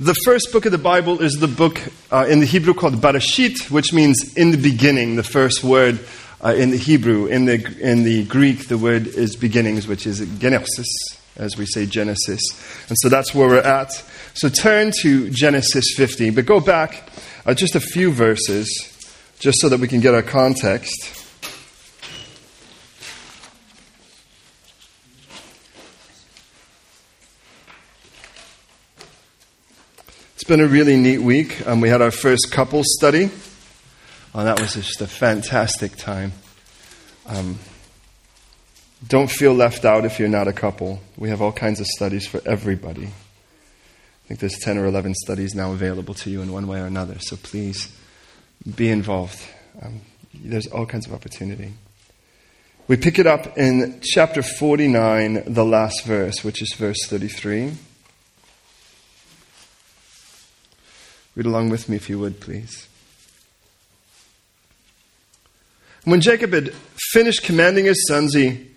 The first book of the Bible is the book uh, in the Hebrew called Barashit, which means in the beginning, the first word uh, in the Hebrew. In the, in the Greek, the word is beginnings, which is genesis, as we say Genesis. And so that's where we're at. So turn to Genesis 50, but go back uh, just a few verses, just so that we can get our context. It's been a really neat week. Um, we had our first couple study. Oh, that was just a fantastic time. Um, don't feel left out if you're not a couple. We have all kinds of studies for everybody. I think there's 10 or 11 studies now available to you in one way or another, so please be involved. Um, there's all kinds of opportunity. We pick it up in chapter 49, the last verse, which is verse 33. Read along with me if you would, please. When Jacob had finished commanding his sons, he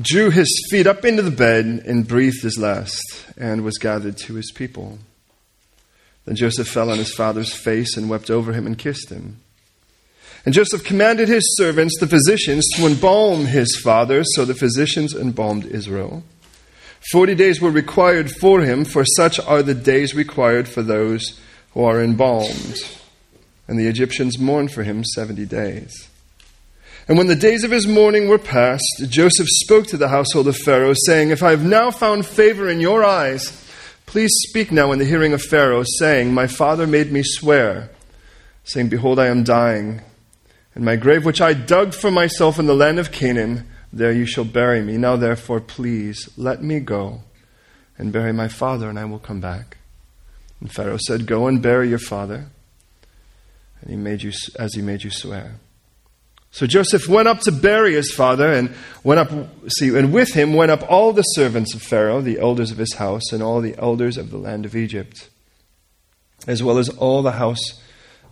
drew his feet up into the bed and breathed his last, and was gathered to his people. Then Joseph fell on his father's face and wept over him and kissed him. And Joseph commanded his servants, the physicians, to embalm his father, so the physicians embalmed Israel. Forty days were required for him, for such are the days required for those who are embalmed. And the Egyptians mourned for him seventy days. And when the days of his mourning were past, Joseph spoke to the household of Pharaoh, saying, If I have now found favor in your eyes, please speak now in the hearing of Pharaoh, saying, My father made me swear, saying, Behold, I am dying, and my grave which I dug for myself in the land of Canaan, there you shall bury me. Now therefore, please, let me go and bury my father, and I will come back. And Pharaoh said, Go and bury your father. And he made you, as he made you swear. So Joseph went up to bury his father, and went up, see, and with him went up all the servants of Pharaoh, the elders of his house, and all the elders of the land of Egypt, as well as all the house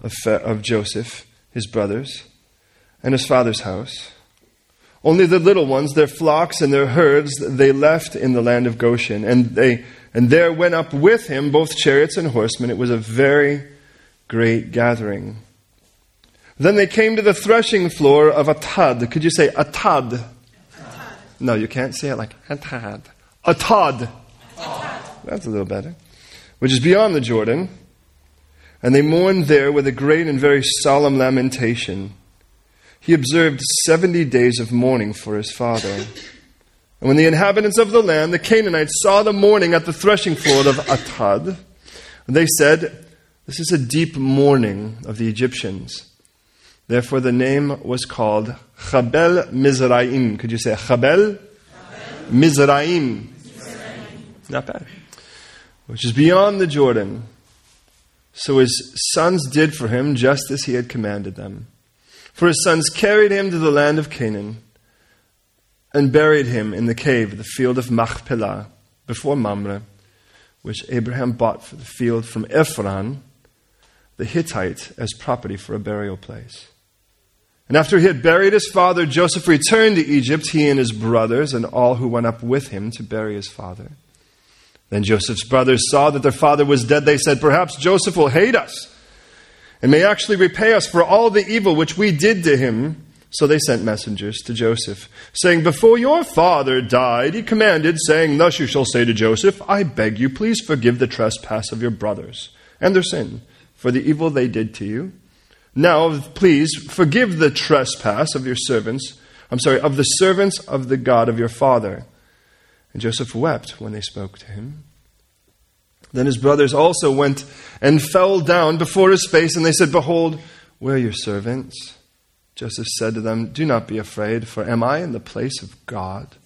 of, of Joseph, his brothers, and his father's house. Only the little ones, their flocks and their herds, they left in the land of Goshen, and they and there went up with him both chariots and horsemen. It was a very great gathering. Then they came to the threshing floor of Atad. Could you say Atad? Atad. No, you can't say it like Atad. Atad. Atad. That's a little better. Which is beyond the Jordan. And they mourned there with a great and very solemn lamentation. He observed 70 days of mourning for his father. And when the inhabitants of the land, the Canaanites, saw the mourning at the threshing floor of Atad, they said, This is a deep mourning of the Egyptians. Therefore, the name was called Chabel Mizraim. Could you say Chabel? Mizraim. Not bad. Which is beyond the Jordan. So his sons did for him just as he had commanded them. For his sons carried him to the land of Canaan and buried him in the cave, of the field of Machpelah, before Mamre, which Abraham bought for the field from Ephron, the Hittite, as property for a burial place. And after he had buried his father, Joseph returned to Egypt, he and his brothers, and all who went up with him to bury his father. Then Joseph's brothers saw that their father was dead. They said, Perhaps Joseph will hate us and may actually repay us for all the evil which we did to him. So they sent messengers to Joseph, saying, Before your father died, he commanded, saying, Thus you shall say to Joseph, I beg you, please forgive the trespass of your brothers and their sin, for the evil they did to you. Now, please forgive the trespass of your servants, I'm sorry, of the servants of the God of your father. And Joseph wept when they spoke to him. Then his brothers also went and fell down before his face, and they said, Behold, where are your servants? Joseph said to them, Do not be afraid, for am I in the place of God?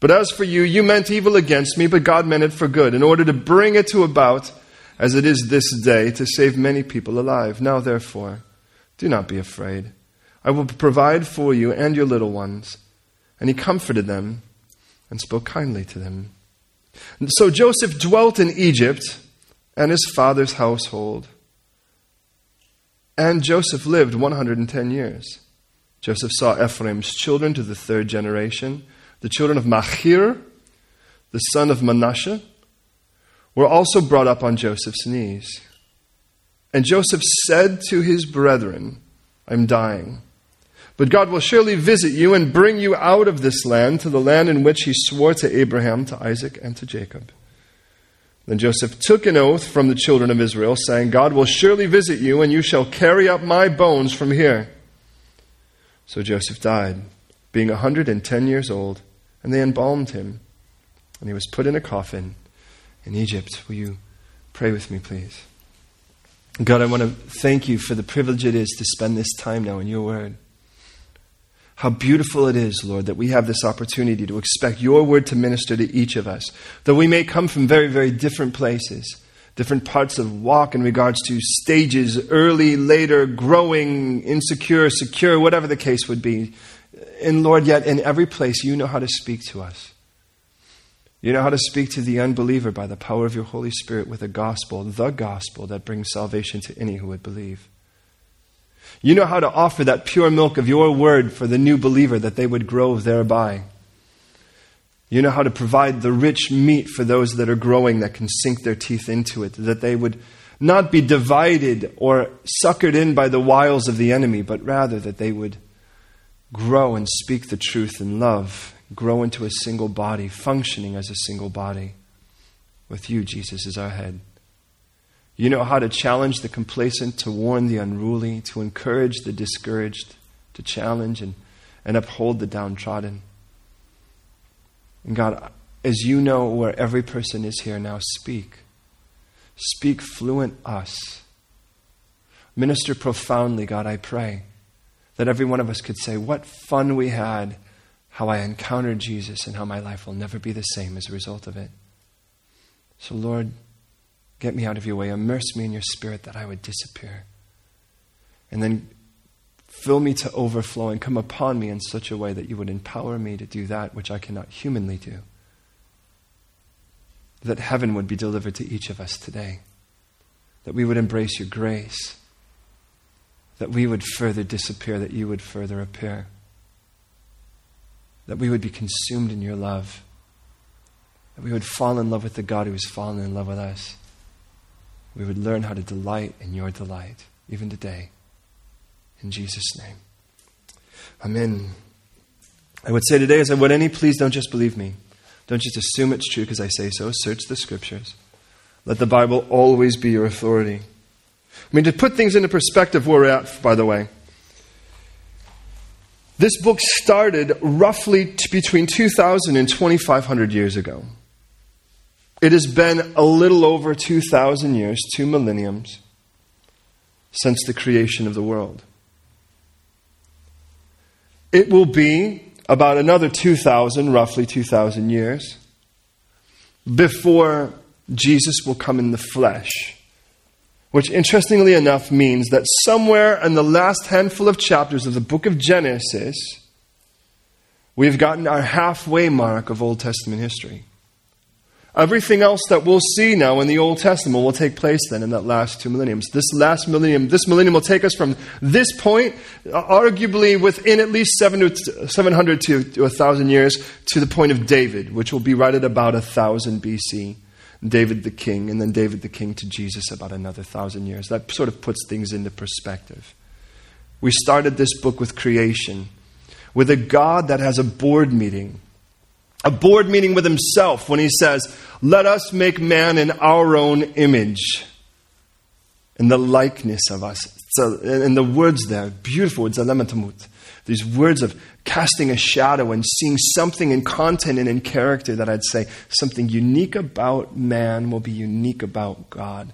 But as for you, you meant evil against me, but God meant it for good, in order to bring it to about as it is this day, to save many people alive. Now, therefore, do not be afraid. I will provide for you and your little ones. And he comforted them and spoke kindly to them. And so Joseph dwelt in Egypt and his father's household. And Joseph lived 110 years. Joseph saw Ephraim's children to the third generation, the children of Machir, the son of Manasseh, were also brought up on Joseph's knees. And Joseph said to his brethren, I'm dying. But God will surely visit you and bring you out of this land to the land in which he swore to Abraham, to Isaac, and to Jacob. Then Joseph took an oath from the children of Israel, saying, God will surely visit you, and you shall carry up my bones from here. So Joseph died, being a 110 years old, and they embalmed him. And he was put in a coffin in Egypt. Will you pray with me, please? God, I want to thank you for the privilege it is to spend this time now in your word. How beautiful it is, Lord, that we have this opportunity to expect your word to minister to each of us. Though we may come from very, very different places, different parts of walk in regards to stages, early, later, growing, insecure, secure, whatever the case would be. And Lord, yet in every place, you know how to speak to us. You know how to speak to the unbeliever by the power of your Holy Spirit with a gospel, the gospel that brings salvation to any who would believe. You know how to offer that pure milk of your word for the new believer that they would grow thereby. You know how to provide the rich meat for those that are growing that can sink their teeth into it, that they would not be divided or suckered in by the wiles of the enemy, but rather that they would grow and speak the truth in love, grow into a single body, functioning as a single body, with you, Jesus, as our head. You know how to challenge the complacent, to warn the unruly, to encourage the discouraged, to challenge and, and uphold the downtrodden. And God, as you know where every person is here now, speak. Speak fluent us. Minister profoundly, God, I pray that every one of us could say, What fun we had, how I encountered Jesus, and how my life will never be the same as a result of it. So, Lord, Get me out of your way. Immerse me in your spirit that I would disappear. And then fill me to overflowing. Come upon me in such a way that you would empower me to do that which I cannot humanly do. That heaven would be delivered to each of us today. That we would embrace your grace. That we would further disappear, that you would further appear. That we would be consumed in your love. That we would fall in love with the God who has fallen in love with us we would learn how to delight in your delight, even today. In Jesus' name. Amen. I would say today, as I would any, please don't just believe me. Don't just assume it's true because I say so. Search the scriptures. Let the Bible always be your authority. I mean, to put things into perspective where we're at, by the way, this book started roughly t- between 2,000 and 2,500 years ago. It has been a little over 2,000 years, two millenniums, since the creation of the world. It will be about another 2,000, roughly 2,000 years, before Jesus will come in the flesh. Which, interestingly enough, means that somewhere in the last handful of chapters of the book of Genesis, we've gotten our halfway mark of Old Testament history. Everything else that we'll see now in the Old Testament will take place then in that last two millenniums. This last millennium, this millennium will take us from this point, uh, arguably within at least 700 to, to 1,000 years, to the point of David, which will be right at about 1,000 BC. David the king, and then David the king to Jesus about another thousand years. That sort of puts things into perspective. We started this book with creation, with a God that has a board meeting a board meeting with himself when he says, Let us make man in our own image, in the likeness of us. So, and the words there, beautiful it's words, these words of casting a shadow and seeing something in content and in character that I'd say something unique about man will be unique about God.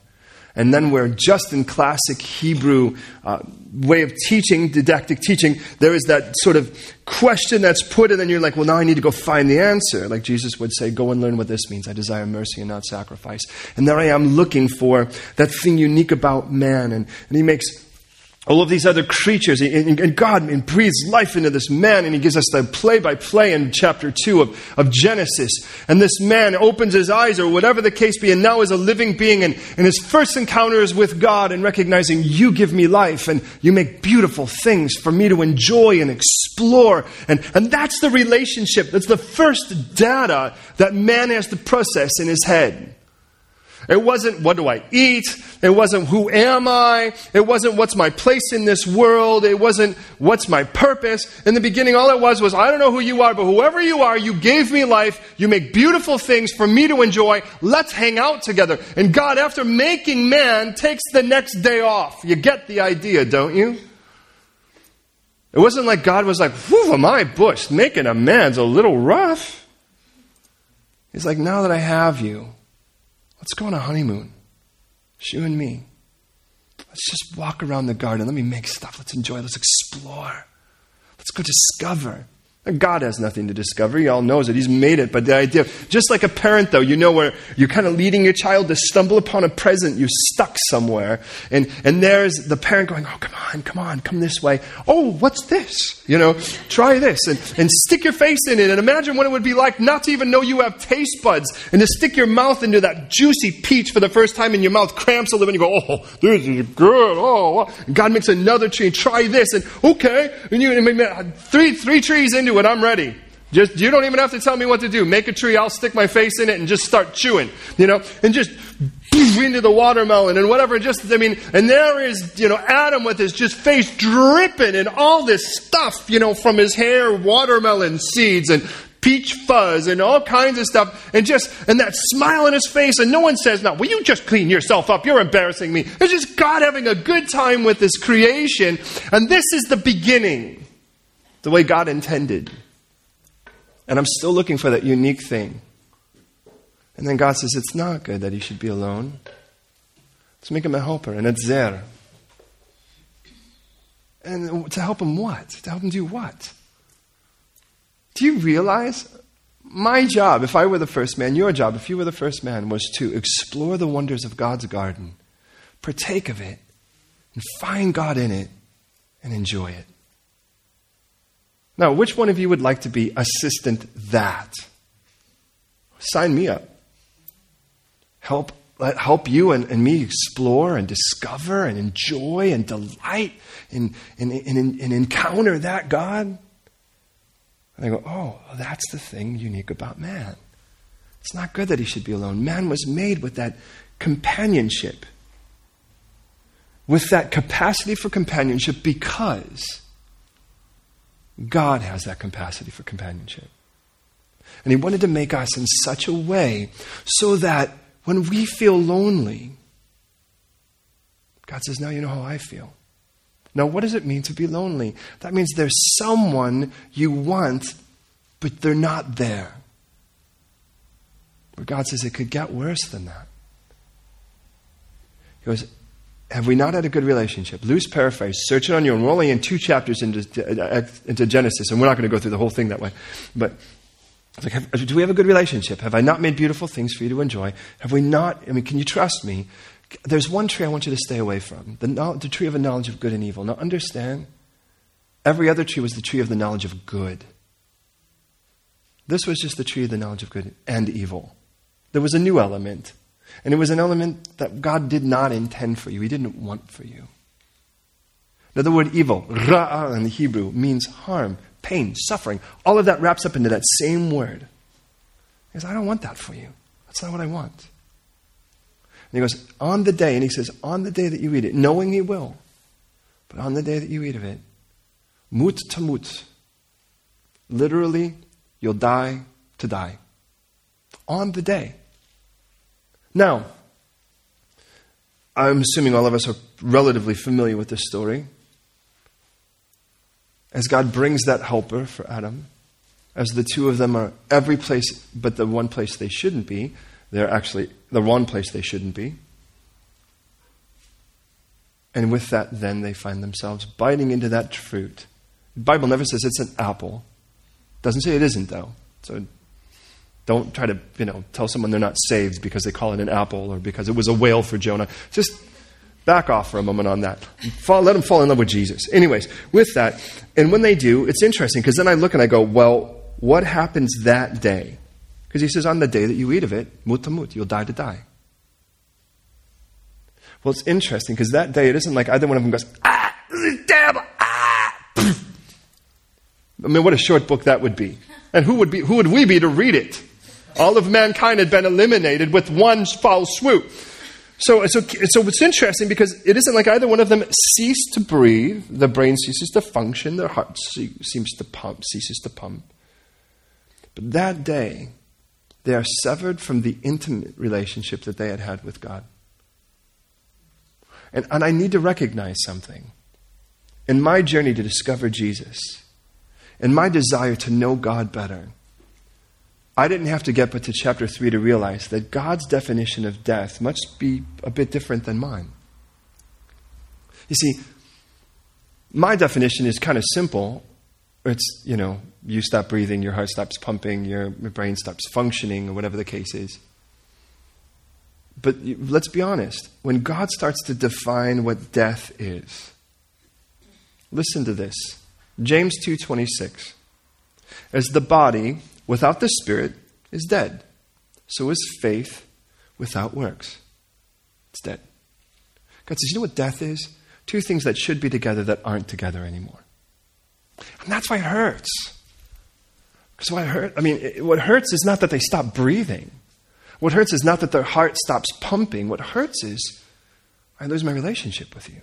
And then, where just in classic Hebrew uh, way of teaching, didactic teaching, there is that sort of question that's put, and then you're like, well, now I need to go find the answer. Like Jesus would say, go and learn what this means. I desire mercy and not sacrifice. And there I am looking for that thing unique about man. And, and he makes all of these other creatures. And God breathes life into this man, and He gives us the play by play in chapter 2 of, of Genesis. And this man opens his eyes, or whatever the case be, and now is a living being. And, and his first encounter is with God and recognizing, You give me life, and you make beautiful things for me to enjoy and explore. And, and that's the relationship. That's the first data that man has to process in his head. It wasn't what do I eat? It wasn't who am I? It wasn't what's my place in this world? It wasn't what's my purpose? In the beginning, all it was was I don't know who you are, but whoever you are, you gave me life. You make beautiful things for me to enjoy. Let's hang out together. And God, after making man, takes the next day off. You get the idea, don't you? It wasn't like God was like, whew, I bush, making a man's a little rough. He's like, now that I have you, Let's go on a honeymoon. You and me. Let's just walk around the garden. Let me make stuff. Let's enjoy. Let's explore. Let's go discover. God has nothing to discover. He all knows it. He's made it. But the idea, just like a parent, though, you know where you're kind of leading your child to stumble upon a present You're stuck somewhere. And, and there's the parent going, Oh, come on, come on, come this way. Oh, what's this? You know, try this. And, and stick your face in it. And imagine what it would be like not to even know you have taste buds and to stick your mouth into that juicy peach for the first time and your mouth cramps a little and you go, Oh, this is good. Oh, God makes another tree. Try this. And okay. And you, and three, three trees into it, I'm ready. Just you don't even have to tell me what to do. Make a tree, I'll stick my face in it and just start chewing, you know, and just into the watermelon and whatever. Just I mean, and there is you know Adam with his just face dripping and all this stuff, you know, from his hair, watermelon seeds and peach fuzz and all kinds of stuff, and just and that smile on his face, and no one says, "No, will you just clean yourself up? You're embarrassing me." It's just God having a good time with His creation, and this is the beginning the way God intended. And I'm still looking for that unique thing. And then God says, It's not good that he should be alone. Let's make him a helper, and it's there. And to help him what? To help him do what? Do you realize my job, if I were the first man, your job, if you were the first man, was to explore the wonders of God's garden, partake of it, and find God in it, and enjoy it? Now, which one of you would like to be assistant that? Sign me up. Help, help you and, and me explore and discover and enjoy and delight and, and, and, and encounter that God. And I go, oh, that's the thing unique about man. It's not good that he should be alone. Man was made with that companionship, with that capacity for companionship because God has that capacity for companionship. And He wanted to make us in such a way so that when we feel lonely, God says, Now you know how I feel. Now, what does it mean to be lonely? That means there's someone you want, but they're not there. But God says it could get worse than that. He goes, have we not had a good relationship? Loose paraphrase, search it on your own. We're only in two chapters into, uh, into Genesis, and we're not going to go through the whole thing that way. But like, have, do we have a good relationship? Have I not made beautiful things for you to enjoy? Have we not? I mean, can you trust me? There's one tree I want you to stay away from the, the tree of a knowledge of good and evil. Now, understand, every other tree was the tree of the knowledge of good. This was just the tree of the knowledge of good and evil. There was a new element. And it was an element that God did not intend for you, He didn't want for you. Now, the word evil, ra'ah in the Hebrew, means harm, pain, suffering. All of that wraps up into that same word. He says, I don't want that for you. That's not what I want. And he goes, On the day, and he says, On the day that you eat it, knowing he will, but on the day that you eat of it, mut tamut. Literally, you'll die to die. On the day. Now, I'm assuming all of us are relatively familiar with this story. As God brings that helper for Adam, as the two of them are every place but the one place they shouldn't be, they're actually the one place they shouldn't be. And with that, then they find themselves biting into that fruit. The Bible never says it's an apple. Doesn't say it isn't, though. So don't try to, you know, tell someone they're not saved because they call it an apple or because it was a whale for Jonah. Just back off for a moment on that. Fall, let them fall in love with Jesus. Anyways, with that, and when they do, it's interesting because then I look and I go, well, what happens that day? Because he says, on the day that you eat of it, mutamut, you'll die to die. Well, it's interesting because that day it isn't like either one of them goes, ah, this is terrible, ah. I mean, what a short book that would be. And who would, be, who would we be to read it? All of mankind had been eliminated with one foul swoop. So, so, so it's interesting because it isn't like either one of them ceased to breathe, the brain ceases to function, their heart seems to pump, ceases to pump. But that day, they are severed from the intimate relationship that they had had with God. And, and I need to recognize something. In my journey to discover Jesus, in my desire to know God better, I didn't have to get but to chapter 3 to realize that God's definition of death must be a bit different than mine. You see, my definition is kind of simple. It's, you know, you stop breathing, your heart stops pumping, your, brain stops functioning, or whatever the case is. But let's be honest. When God starts to define what death is, listen to this. James 2:26. As the body without the Spirit is dead. So is faith without works. It's dead. God says, you know what death is? Two things that should be together that aren't together anymore. And that's why it hurts. Because what hurt, I mean, it, what hurts is not that they stop breathing. What hurts is not that their heart stops pumping. What hurts is I lose my relationship with you.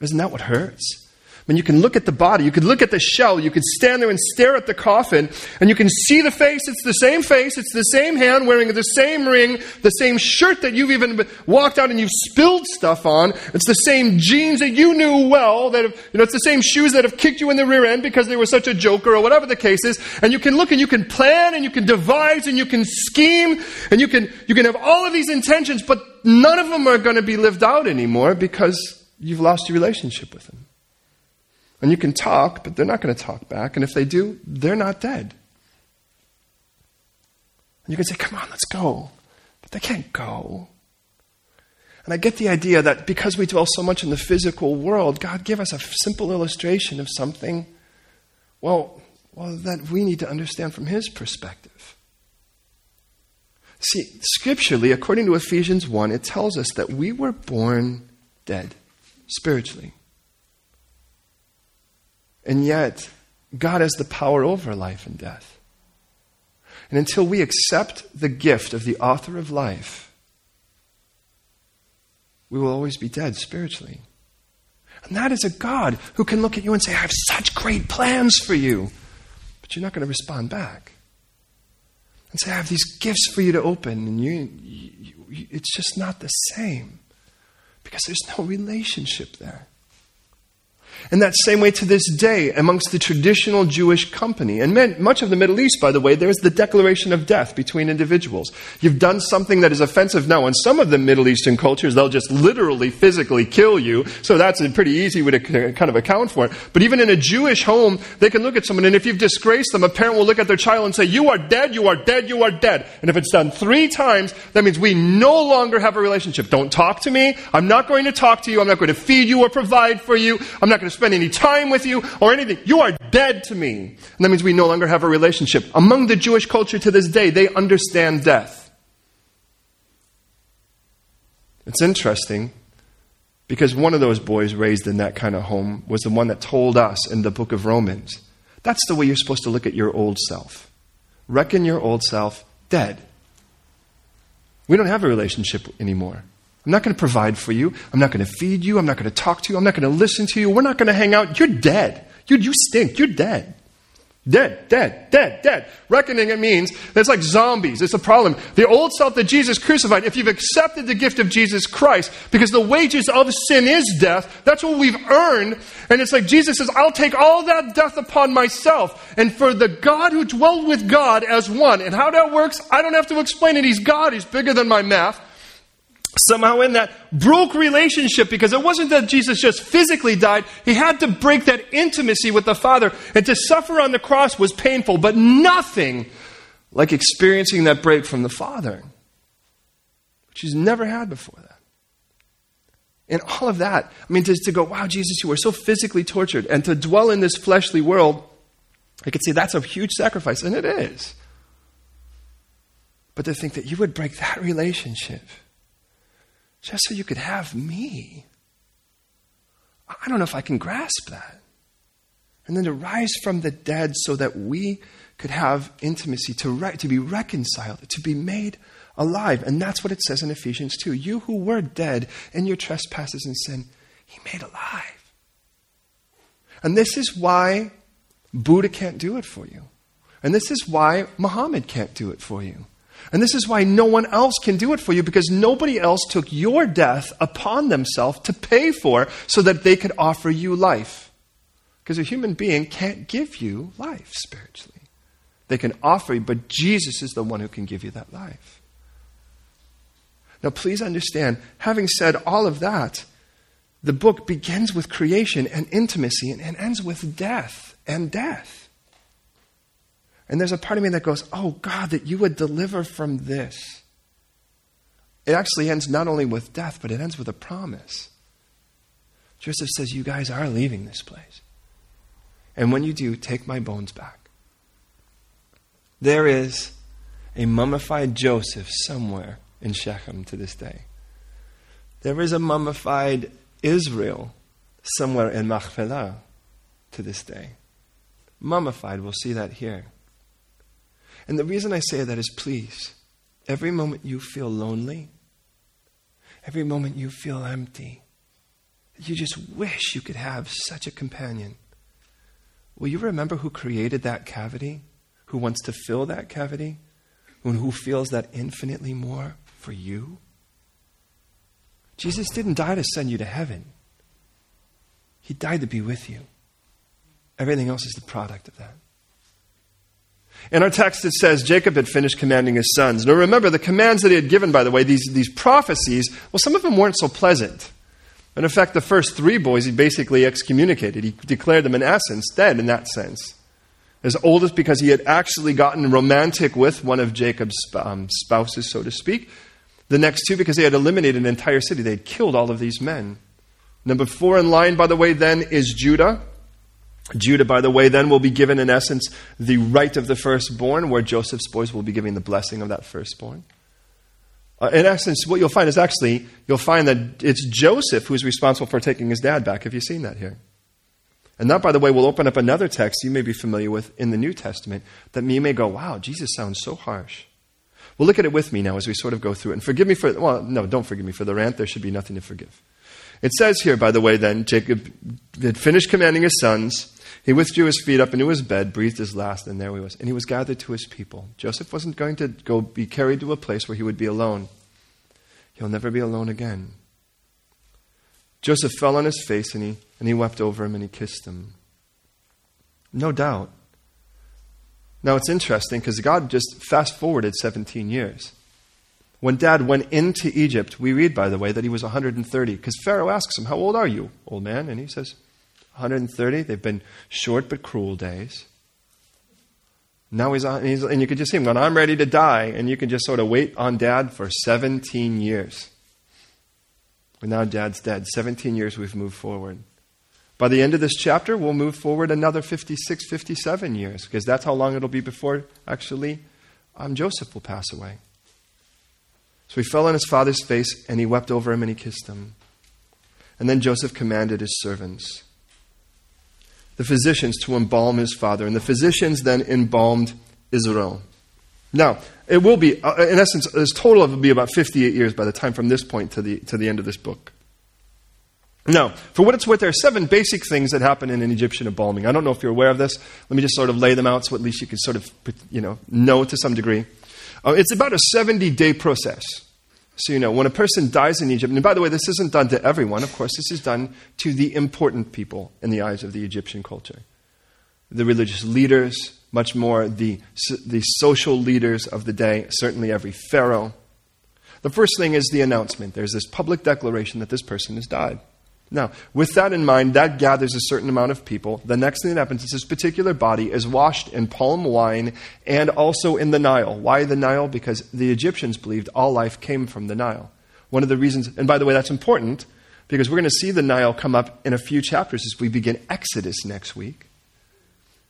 Isn't that what hurts? Mean, you can look at the body, you could look at the shell, you could stand there and stare at the coffin, and you can see the face. It's the same face, it's the same hand wearing the same ring, the same shirt that you've even walked out and you've spilled stuff on. It's the same jeans that you knew well, that have, you know, it's the same shoes that have kicked you in the rear end because they were such a joker or whatever the case is. And you can look and you can plan and you can devise and you can scheme and you can, you can have all of these intentions, but none of them are going to be lived out anymore because you've lost your relationship with them. And you can talk, but they're not going to talk back. And if they do, they're not dead. And you can say, come on, let's go. But they can't go. And I get the idea that because we dwell so much in the physical world, God give us a simple illustration of something, well, well, that we need to understand from His perspective. See, scripturally, according to Ephesians 1, it tells us that we were born dead, spiritually. And yet, God has the power over life and death. And until we accept the gift of the author of life, we will always be dead spiritually. And that is a God who can look at you and say, I have such great plans for you. But you're not going to respond back. And say, I have these gifts for you to open. And you, you, you it's just not the same because there's no relationship there. In that same way, to this day, amongst the traditional Jewish company, and much of the Middle East, by the way, there's the declaration of death between individuals. You've done something that is offensive now. In some of the Middle Eastern cultures, they'll just literally, physically kill you. So that's a pretty easy way to kind of account for it. But even in a Jewish home, they can look at someone, and if you've disgraced them, a parent will look at their child and say, You are dead, you are dead, you are dead. And if it's done three times, that means we no longer have a relationship. Don't talk to me. I'm not going to talk to you. I'm not going to feed you or provide for you. I'm not going to spend any time with you or anything. You are dead to me. And that means we no longer have a relationship. Among the Jewish culture to this day, they understand death. It's interesting because one of those boys raised in that kind of home was the one that told us in the book of Romans that's the way you're supposed to look at your old self. Reckon your old self dead. We don't have a relationship anymore. I'm not going to provide for you. I'm not going to feed you. I'm not going to talk to you. I'm not going to listen to you. We're not going to hang out. You're dead. You, you stink. You're dead. Dead, dead, dead, dead. Reckoning it means it's like zombies. It's a problem. The old self that Jesus crucified, if you've accepted the gift of Jesus Christ, because the wages of sin is death, that's what we've earned. And it's like Jesus says, I'll take all that death upon myself. And for the God who dwelled with God as one, and how that works, I don't have to explain it. He's God. He's bigger than my math somehow in that broke relationship because it wasn't that Jesus just physically died. He had to break that intimacy with the Father. And to suffer on the cross was painful, but nothing like experiencing that break from the Father, which he's never had before that. And all of that, I mean, to, to go, wow, Jesus, you were so physically tortured, and to dwell in this fleshly world, I could say that's a huge sacrifice, and it is. But to think that you would break that relationship just so you could have me. I don't know if I can grasp that. and then to rise from the dead so that we could have intimacy, to, re- to be reconciled, to be made alive. And that's what it says in Ephesians 2. You who were dead in your trespasses and sin, he made alive. And this is why Buddha can't do it for you. And this is why Muhammad can't do it for you. And this is why no one else can do it for you because nobody else took your death upon themselves to pay for so that they could offer you life. Because a human being can't give you life spiritually. They can offer you, but Jesus is the one who can give you that life. Now, please understand, having said all of that, the book begins with creation and intimacy and, and ends with death and death. And there's a part of me that goes, Oh, God, that you would deliver from this. It actually ends not only with death, but it ends with a promise. Joseph says, You guys are leaving this place. And when you do, take my bones back. There is a mummified Joseph somewhere in Shechem to this day. There is a mummified Israel somewhere in Machpelah to this day. Mummified, we'll see that here. And the reason I say that is please, every moment you feel lonely, every moment you feel empty, you just wish you could have such a companion. Will you remember who created that cavity? Who wants to fill that cavity? And who feels that infinitely more for you? Jesus didn't die to send you to heaven, He died to be with you. Everything else is the product of that. In our text, it says Jacob had finished commanding his sons. Now, remember, the commands that he had given, by the way, these, these prophecies, well, some of them weren't so pleasant. And in fact, the first three boys he basically excommunicated. He declared them, in essence, dead in that sense. His oldest, because he had actually gotten romantic with one of Jacob's um, spouses, so to speak. The next two, because they had eliminated an entire city. They had killed all of these men. Number four in line, by the way, then is Judah. Judah, by the way, then will be given, in essence, the right of the firstborn, where Joseph's boys will be giving the blessing of that firstborn. Uh, in essence, what you'll find is actually, you'll find that it's Joseph who's responsible for taking his dad back. Have you seen that here? And that, by the way, will open up another text you may be familiar with in the New Testament that you may go, wow, Jesus sounds so harsh. Well, look at it with me now as we sort of go through it. And forgive me for, well, no, don't forgive me for the rant. There should be nothing to forgive. It says here, by the way, then, Jacob had finished commanding his sons. He withdrew his feet up into his bed, breathed his last, and there he was. And he was gathered to his people. Joseph wasn't going to go be carried to a place where he would be alone. He'll never be alone again. Joseph fell on his face and he, and he wept over him and he kissed him. No doubt. Now it's interesting because God just fast forwarded 17 years. When dad went into Egypt, we read, by the way, that he was 130 because Pharaoh asks him, How old are you, old man? And he says, 130. They've been short but cruel days. Now he's on, he's, and you can just see him going, I'm ready to die. And you can just sort of wait on dad for 17 years. And now dad's dead. 17 years we've moved forward. By the end of this chapter, we'll move forward another 56, 57 years, because that's how long it'll be before actually um, Joseph will pass away. So he fell on his father's face, and he wept over him, and he kissed him. And then Joseph commanded his servants the physicians to embalm his father, and the physicians then embalmed Israel. Now, it will be, uh, in essence, this total of will be about 58 years by the time from this point to the, to the end of this book. Now, for what it's worth, there are seven basic things that happen in an Egyptian embalming. I don't know if you're aware of this. Let me just sort of lay them out so at least you can sort of, you know, know to some degree. Uh, it's about a 70 day process. So, you know, when a person dies in Egypt, and by the way, this isn't done to everyone, of course, this is done to the important people in the eyes of the Egyptian culture. The religious leaders, much more the, the social leaders of the day, certainly every pharaoh. The first thing is the announcement. There's this public declaration that this person has died. Now, with that in mind, that gathers a certain amount of people. The next thing that happens is this particular body is washed in palm wine and also in the Nile. Why the Nile? Because the Egyptians believed all life came from the Nile. One of the reasons, and by the way, that's important because we're going to see the Nile come up in a few chapters as we begin Exodus next week.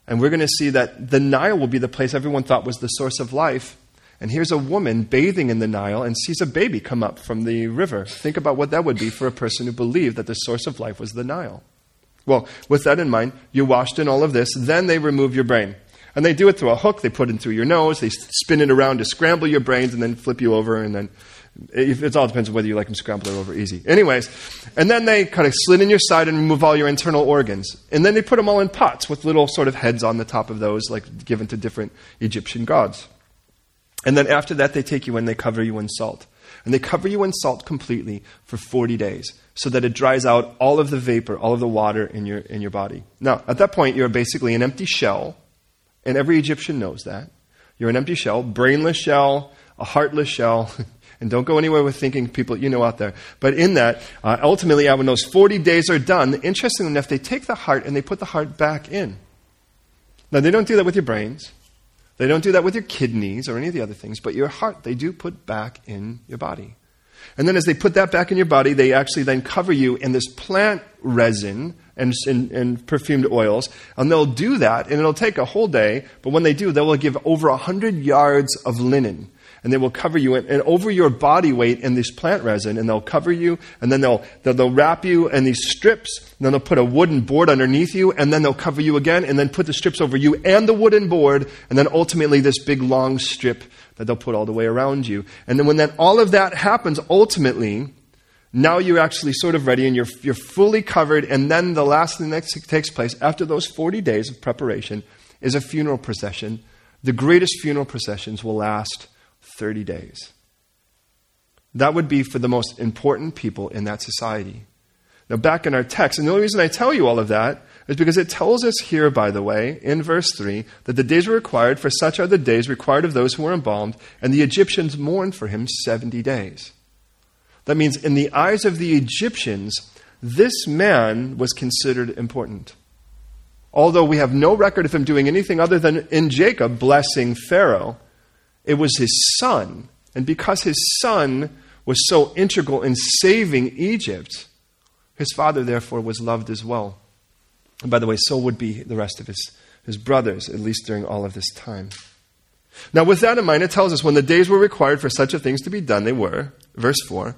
And we're going to see that the Nile will be the place everyone thought was the source of life and here's a woman bathing in the Nile and sees a baby come up from the river. Think about what that would be for a person who believed that the source of life was the Nile. Well, with that in mind, you're washed in all of this, then they remove your brain. And they do it through a hook, they put it through your nose, they spin it around to scramble your brains and then flip you over, and then it all depends on whether you like them scrambled over easy. Anyways, and then they kind of slit in your side and remove all your internal organs. And then they put them all in pots with little sort of heads on the top of those, like given to different Egyptian gods. And then after that, they take you and they cover you in salt. And they cover you in salt completely for 40 days so that it dries out all of the vapor, all of the water in your, in your body. Now, at that point, you're basically an empty shell, and every Egyptian knows that. You're an empty shell, brainless shell, a heartless shell. and don't go anywhere with thinking people you know out there. But in that, uh, ultimately, when those 40 days are done, interestingly enough, they take the heart and they put the heart back in. Now, they don't do that with your brains. They don't do that with your kidneys or any of the other things, but your heart they do put back in your body. And then as they put that back in your body, they actually then cover you in this plant resin and, and, and, perfumed oils. And they'll do that, and it'll take a whole day, but when they do, they will give over 100 yards of linen and they will cover you in, and over your body weight in this plant resin, and they'll cover you, and then they'll, they'll, they'll wrap you in these strips, and then they'll put a wooden board underneath you, and then they'll cover you again, and then put the strips over you and the wooden board, and then ultimately this big long strip that they'll put all the way around you. And then when then all of that happens, ultimately, now you're actually sort of ready and you're, you're fully covered, and then the last thing that takes place after those 40 days of preparation is a funeral procession. The greatest funeral processions will last 30 days. That would be for the most important people in that society. Now, back in our text, and the only reason I tell you all of that is because it tells us here, by the way, in verse 3, that the days were required, for such are the days required of those who were embalmed, and the Egyptians mourned for him 70 days. That means, in the eyes of the Egyptians, this man was considered important. Although we have no record of him doing anything other than in Jacob blessing Pharaoh, it was his son. And because his son was so integral in saving Egypt, his father, therefore, was loved as well. And by the way, so would be the rest of his, his brothers, at least during all of this time. Now, with that in mind, it tells us when the days were required for such a things to be done, they were. Verse 4.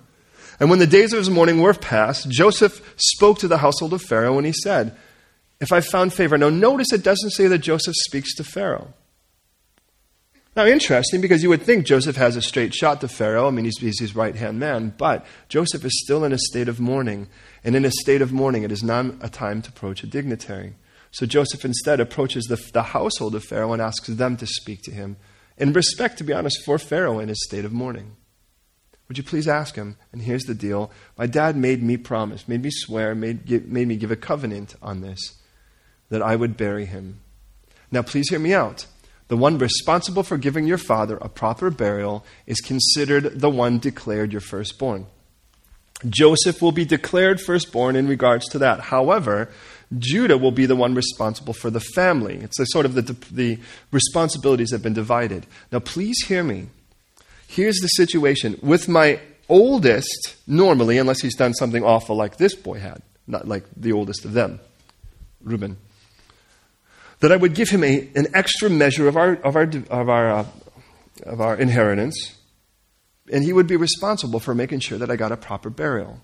And when the days of his mourning were past, Joseph spoke to the household of Pharaoh, and he said, If I found favor. Now, notice it doesn't say that Joseph speaks to Pharaoh. Now, interesting because you would think Joseph has a straight shot to Pharaoh. I mean, he's, he's his right hand man, but Joseph is still in a state of mourning. And in a state of mourning, it is not a time to approach a dignitary. So Joseph instead approaches the, the household of Pharaoh and asks them to speak to him in respect, to be honest, for Pharaoh in his state of mourning. Would you please ask him? And here's the deal My dad made me promise, made me swear, made, made me give a covenant on this that I would bury him. Now, please hear me out the one responsible for giving your father a proper burial is considered the one declared your firstborn. Joseph will be declared firstborn in regards to that. However, Judah will be the one responsible for the family. It's a sort of the, the responsibilities have been divided. Now, please hear me. Here's the situation. With my oldest, normally, unless he's done something awful like this boy had, not like the oldest of them, Reuben that I would give him a, an extra measure of our, of our, of our, uh, of our inheritance, and he would be responsible for making sure that I got a proper burial.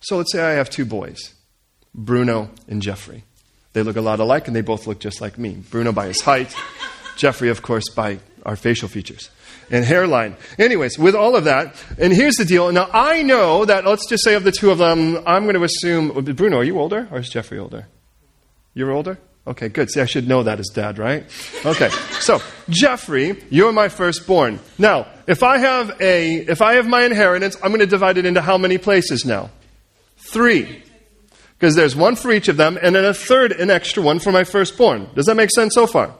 So let's say I have two boys, Bruno and Jeffrey. They look a lot alike, and they both look just like me. Bruno by his height, Jeffrey, of course, by our facial features and hairline. Anyways, with all of that, and here's the deal. Now, I know that, let's just say of the two of them, I'm going to assume, Bruno, are you older, or is Jeffrey older? You're older? Okay, good. See, I should know that as dad, right? Okay. So, Jeffrey, you're my firstborn. Now, if I have a, if I have my inheritance, I'm going to divide it into how many places now? Three. Because there's one for each of them, and then a third, an extra one for my firstborn. Does that make sense so far?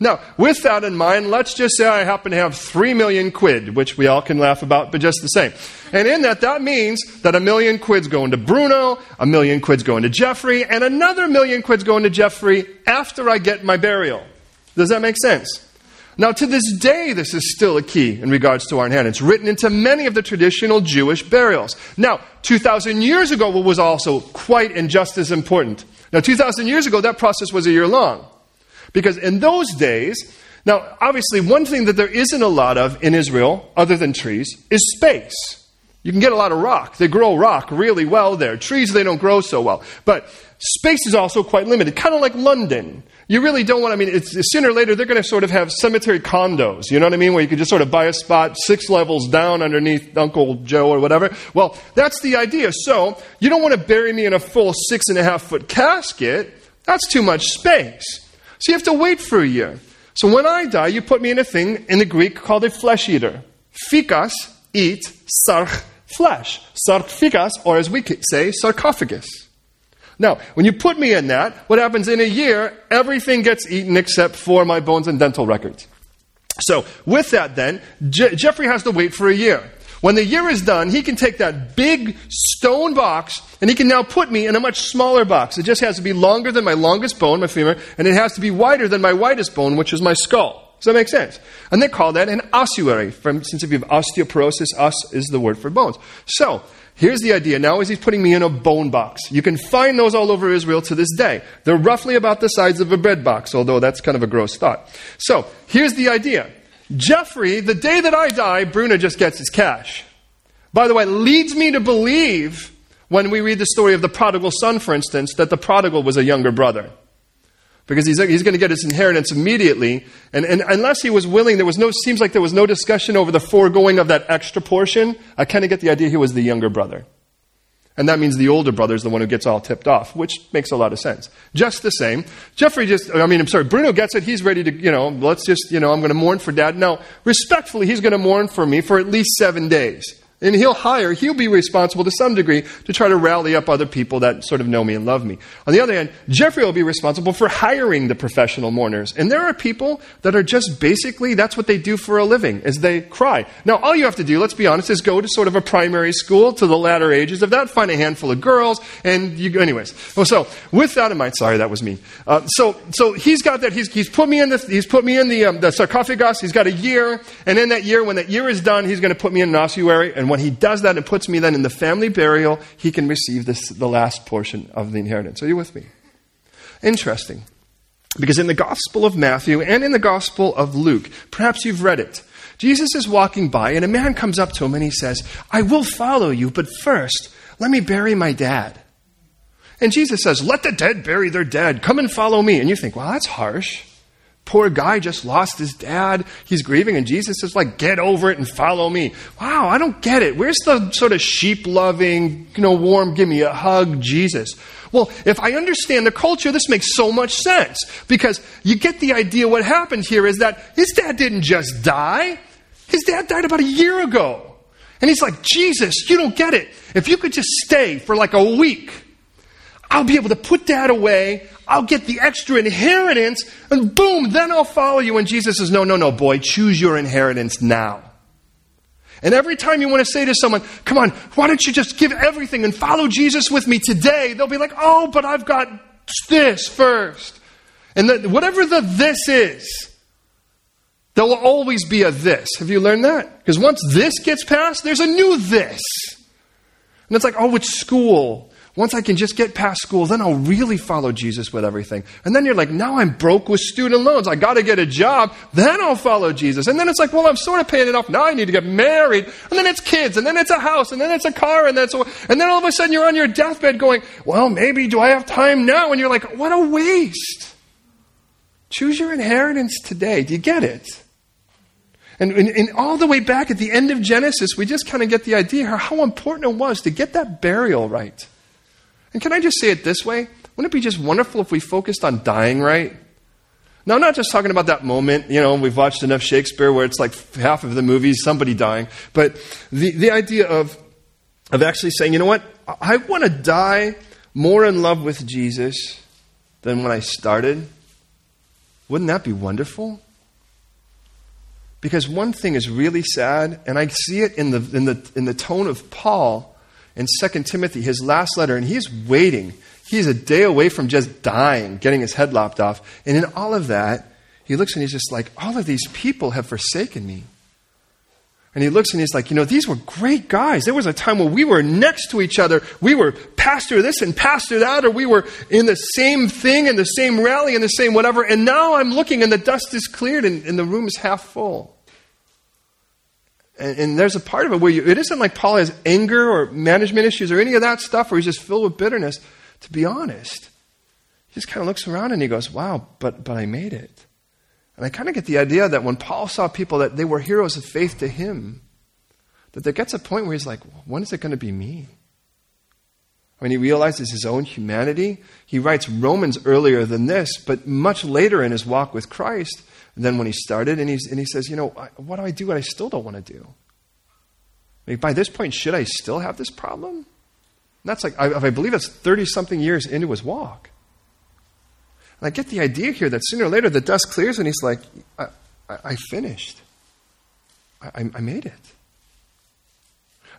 Now, with that in mind, let's just say I happen to have three million quid, which we all can laugh about, but just the same. And in that, that means that a million quid's going to Bruno, a million quid's going to Jeffrey, and another million quid's going to Jeffrey after I get my burial. Does that make sense? Now, to this day, this is still a key in regards to our inheritance, written into many of the traditional Jewish burials. Now, 2,000 years ago, what was also quite and just as important. Now, 2,000 years ago, that process was a year long. Because in those days, now obviously, one thing that there isn't a lot of in Israel, other than trees, is space. You can get a lot of rock. They grow rock really well there. Trees, they don't grow so well. But space is also quite limited, kind of like London. You really don't want, I mean, it's, sooner or later they're going to sort of have cemetery condos, you know what I mean? Where you can just sort of buy a spot six levels down underneath Uncle Joe or whatever. Well, that's the idea. So, you don't want to bury me in a full six and a half foot casket. That's too much space. So you have to wait for a year. So when I die, you put me in a thing in the Greek called a flesh eater. Fikas, eat, sarch, flesh. Sarcophagus, or as we say, sarcophagus. Now, when you put me in that, what happens in a year, everything gets eaten except for my bones and dental records. So, with that, then, Je- Jeffrey has to wait for a year. When the year is done, he can take that big stone box and he can now put me in a much smaller box. It just has to be longer than my longest bone, my femur, and it has to be wider than my widest bone, which is my skull. Does that make sense? And they call that an ossuary. From, since if you have osteoporosis, os is the word for bones. So, here's the idea. Now is he's putting me in a bone box. You can find those all over Israel to this day. They're roughly about the size of a bread box, although that's kind of a gross thought. So, here's the idea. Jeffrey, the day that I die, Bruno just gets his cash. By the way, leads me to believe, when we read the story of the prodigal son, for instance, that the prodigal was a younger brother because he's, he's going to get his inheritance immediately. And, and unless he was willing, there was no, seems like there was no discussion over the foregoing of that extra portion. I kind of get the idea he was the younger brother. And that means the older brother is the one who gets all tipped off, which makes a lot of sense. Just the same. Jeffrey just, I mean, I'm sorry, Bruno gets it. He's ready to, you know, let's just, you know, I'm going to mourn for dad. Now, respectfully, he's going to mourn for me for at least seven days. And he'll hire, he'll be responsible to some degree to try to rally up other people that sort of know me and love me. On the other hand, Jeffrey will be responsible for hiring the professional mourners. And there are people that are just basically, that's what they do for a living, is they cry. Now, all you have to do, let's be honest, is go to sort of a primary school to the latter ages of that, find a handful of girls, and you, go anyways. Well, so, with that in mind, sorry, that was me. Uh, so, so he's got that, he's, he's put me in the, he's put me in the, um, the sarcophagus, he's got a year, and in that year, when that year is done, he's going to put me in an ossuary, and when he does that and puts me then in the family burial, he can receive this, the last portion of the inheritance. Are you with me? Interesting. Because in the Gospel of Matthew and in the Gospel of Luke, perhaps you've read it, Jesus is walking by and a man comes up to him and he says, I will follow you, but first, let me bury my dad. And Jesus says, Let the dead bury their dead. Come and follow me. And you think, Well, that's harsh. Poor guy just lost his dad. He's grieving, and Jesus is like, get over it and follow me. Wow, I don't get it. Where's the sort of sheep loving, you know, warm, give me a hug Jesus? Well, if I understand the culture, this makes so much sense because you get the idea what happened here is that his dad didn't just die, his dad died about a year ago. And he's like, Jesus, you don't get it. If you could just stay for like a week, I'll be able to put that away. I'll get the extra inheritance, and boom, then I'll follow you. And Jesus says, No, no, no, boy, choose your inheritance now. And every time you want to say to someone, Come on, why don't you just give everything and follow Jesus with me today? They'll be like, Oh, but I've got this first. And the, whatever the this is, there will always be a this. Have you learned that? Because once this gets passed, there's a new this. And it's like, oh, it's school. Once I can just get past school, then I'll really follow Jesus with everything. And then you're like, now I'm broke with student loans. I got to get a job. Then I'll follow Jesus. And then it's like, well, I'm sort of paying it off. Now I need to get married. And then it's kids. And then it's a house. And then it's a car. And then, so, and then all of a sudden you're on your deathbed going, well, maybe do I have time now? And you're like, what a waste. Choose your inheritance today. Do you get it? And, and, and, all the way back at the end of Genesis, we just kind of get the idea how important it was to get that burial right. And can I just say it this way? Wouldn't it be just wonderful if we focused on dying right? Now, I'm not just talking about that moment, you know, we've watched enough Shakespeare where it's like half of the movie somebody dying, but the, the idea of, of actually saying, you know what, I want to die more in love with Jesus than when I started. Wouldn't that be wonderful? Because one thing is really sad, and I see it in the, in the, in the tone of Paul in 2 Timothy, his last letter, and he's waiting. He's a day away from just dying, getting his head lopped off. And in all of that, he looks and he's just like, all of these people have forsaken me. And he looks and he's like, you know, these were great guys. There was a time when we were next to each other. We were pastor this and pastor that, or we were in the same thing, in the same rally, in the same whatever. And now I'm looking and the dust is cleared and, and the room is half full. And, and there's a part of it where you, it isn't like Paul has anger or management issues or any of that stuff where he's just filled with bitterness. To be honest, he just kind of looks around and he goes, wow, but, but I made it. And I kind of get the idea that when Paul saw people that they were heroes of faith to him, that there gets a point where he's like, when is it going to be me? When he realizes his own humanity, he writes Romans earlier than this, but much later in his walk with Christ than when he started. And, he's, and he says, You know, what do I do I still don't want to do? I mean, by this point, should I still have this problem? And that's like, I, I believe that's 30 something years into his walk. And I get the idea here that sooner or later the dust clears and he's like, I, I, I finished. I, I made it.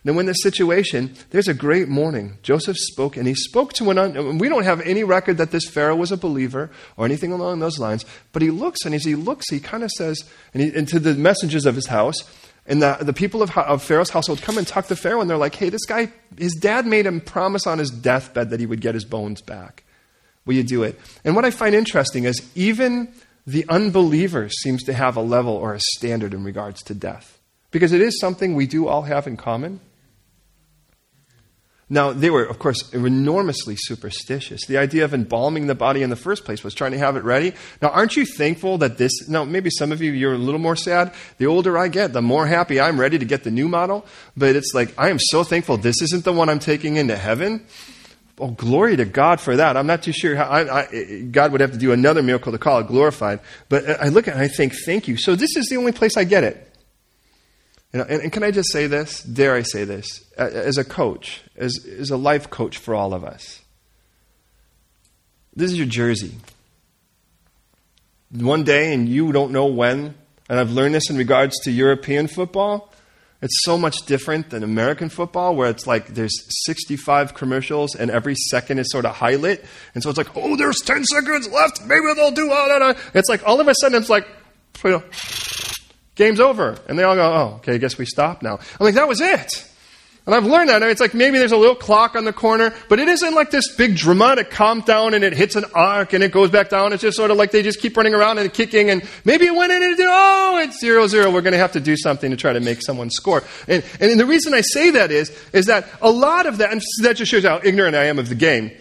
Now, in this situation, there's a great morning. Joseph spoke, and he spoke to an. Un- we don't have any record that this Pharaoh was a believer or anything along those lines, but he looks, and as he looks, he kind of says, and, he, and, to the messengers of his house, and the, the people of, of Pharaoh's household come and talk to Pharaoh, and they're like, hey, this guy, his dad made him promise on his deathbed that he would get his bones back. Will you do it? And what I find interesting is even the unbeliever seems to have a level or a standard in regards to death. Because it is something we do all have in common. Now, they were, of course, enormously superstitious. The idea of embalming the body in the first place was trying to have it ready. Now, aren't you thankful that this, now, maybe some of you, you're a little more sad. The older I get, the more happy I'm ready to get the new model. But it's like, I am so thankful this isn't the one I'm taking into heaven. Oh, glory to God for that. I'm not too sure how, I, I, God would have to do another miracle to call it glorified. But I look at it and I think, thank you. So this is the only place I get it. And, and, can I just say this? Dare I say this? As a coach, as, as a life coach for all of us. This is your jersey. One day, and you don't know when, and I've learned this in regards to European football, it's so much different than American football, where it's like there's 65 commercials and every second is sort of highlight. And so it's like, oh, there's 10 seconds left. Maybe they'll do ah, all that. It's like all of a sudden it's like, you know, Game's over. And they all go, oh, okay, I guess we stop now. I'm like, that was it. And I've learned that. It's like maybe there's a little clock on the corner, but it isn't like this big dramatic countdown and it hits an arc and it goes back down. It's just sort of like they just keep running around and kicking and maybe it went in and it oh, it's zero zero. We're going to have to do something to try to make someone score. And, and the reason I say that is, is that a lot of that, and that just shows how ignorant I am of the game.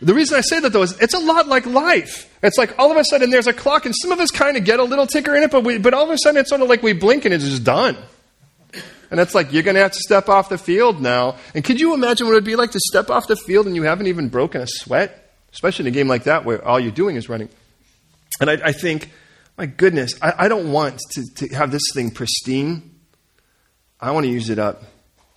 The reason I say that though is it's a lot like life. It's like all of a sudden there's a clock, and some of us kind of get a little ticker in it, but, we, but all of a sudden it's sort of like we blink and it's just done. And it's like, you're going to have to step off the field now. And could you imagine what it would be like to step off the field and you haven't even broken a sweat? Especially in a game like that where all you're doing is running. And I, I think, my goodness, I, I don't want to, to have this thing pristine. I want to use it up.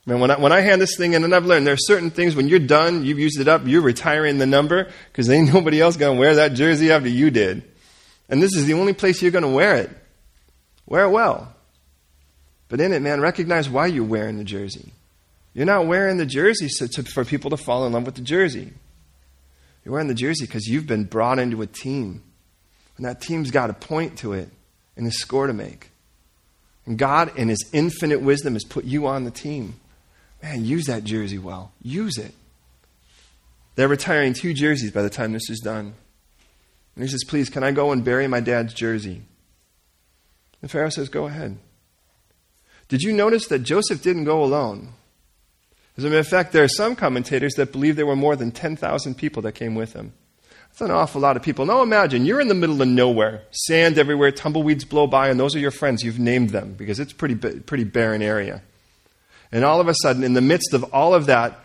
Man, when I, when I hand this thing in, and I've learned there are certain things when you're done, you've used it up, you're retiring the number because ain't nobody else going to wear that jersey after you did. And this is the only place you're going to wear it. Wear it well. But in it, man, recognize why you're wearing the jersey. You're not wearing the jersey so to, for people to fall in love with the jersey. You're wearing the jersey because you've been brought into a team. And that team's got a point to it and a score to make. And God, in His infinite wisdom, has put you on the team. Man, use that jersey well. Use it. They're retiring two jerseys by the time this is done. And he says, Please, can I go and bury my dad's jersey? And Pharaoh says, Go ahead. Did you notice that Joseph didn't go alone? As a matter of fact, there are some commentators that believe there were more than 10,000 people that came with him. That's an awful lot of people. Now imagine you're in the middle of nowhere, sand everywhere, tumbleweeds blow by, and those are your friends. You've named them because it's pretty, pretty barren area. And all of a sudden, in the midst of all of that,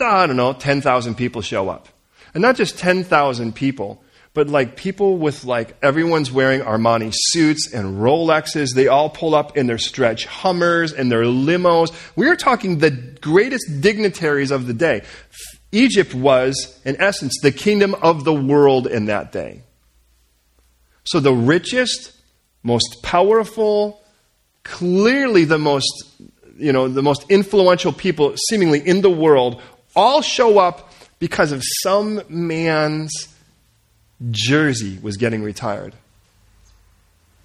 I don't know, 10,000 people show up. And not just 10,000 people, but like people with like everyone's wearing Armani suits and Rolexes. They all pull up in their stretch Hummers and their limos. We are talking the greatest dignitaries of the day. Egypt was, in essence, the kingdom of the world in that day. So the richest, most powerful, clearly the most you know, the most influential people seemingly in the world all show up because of some man's jersey was getting retired.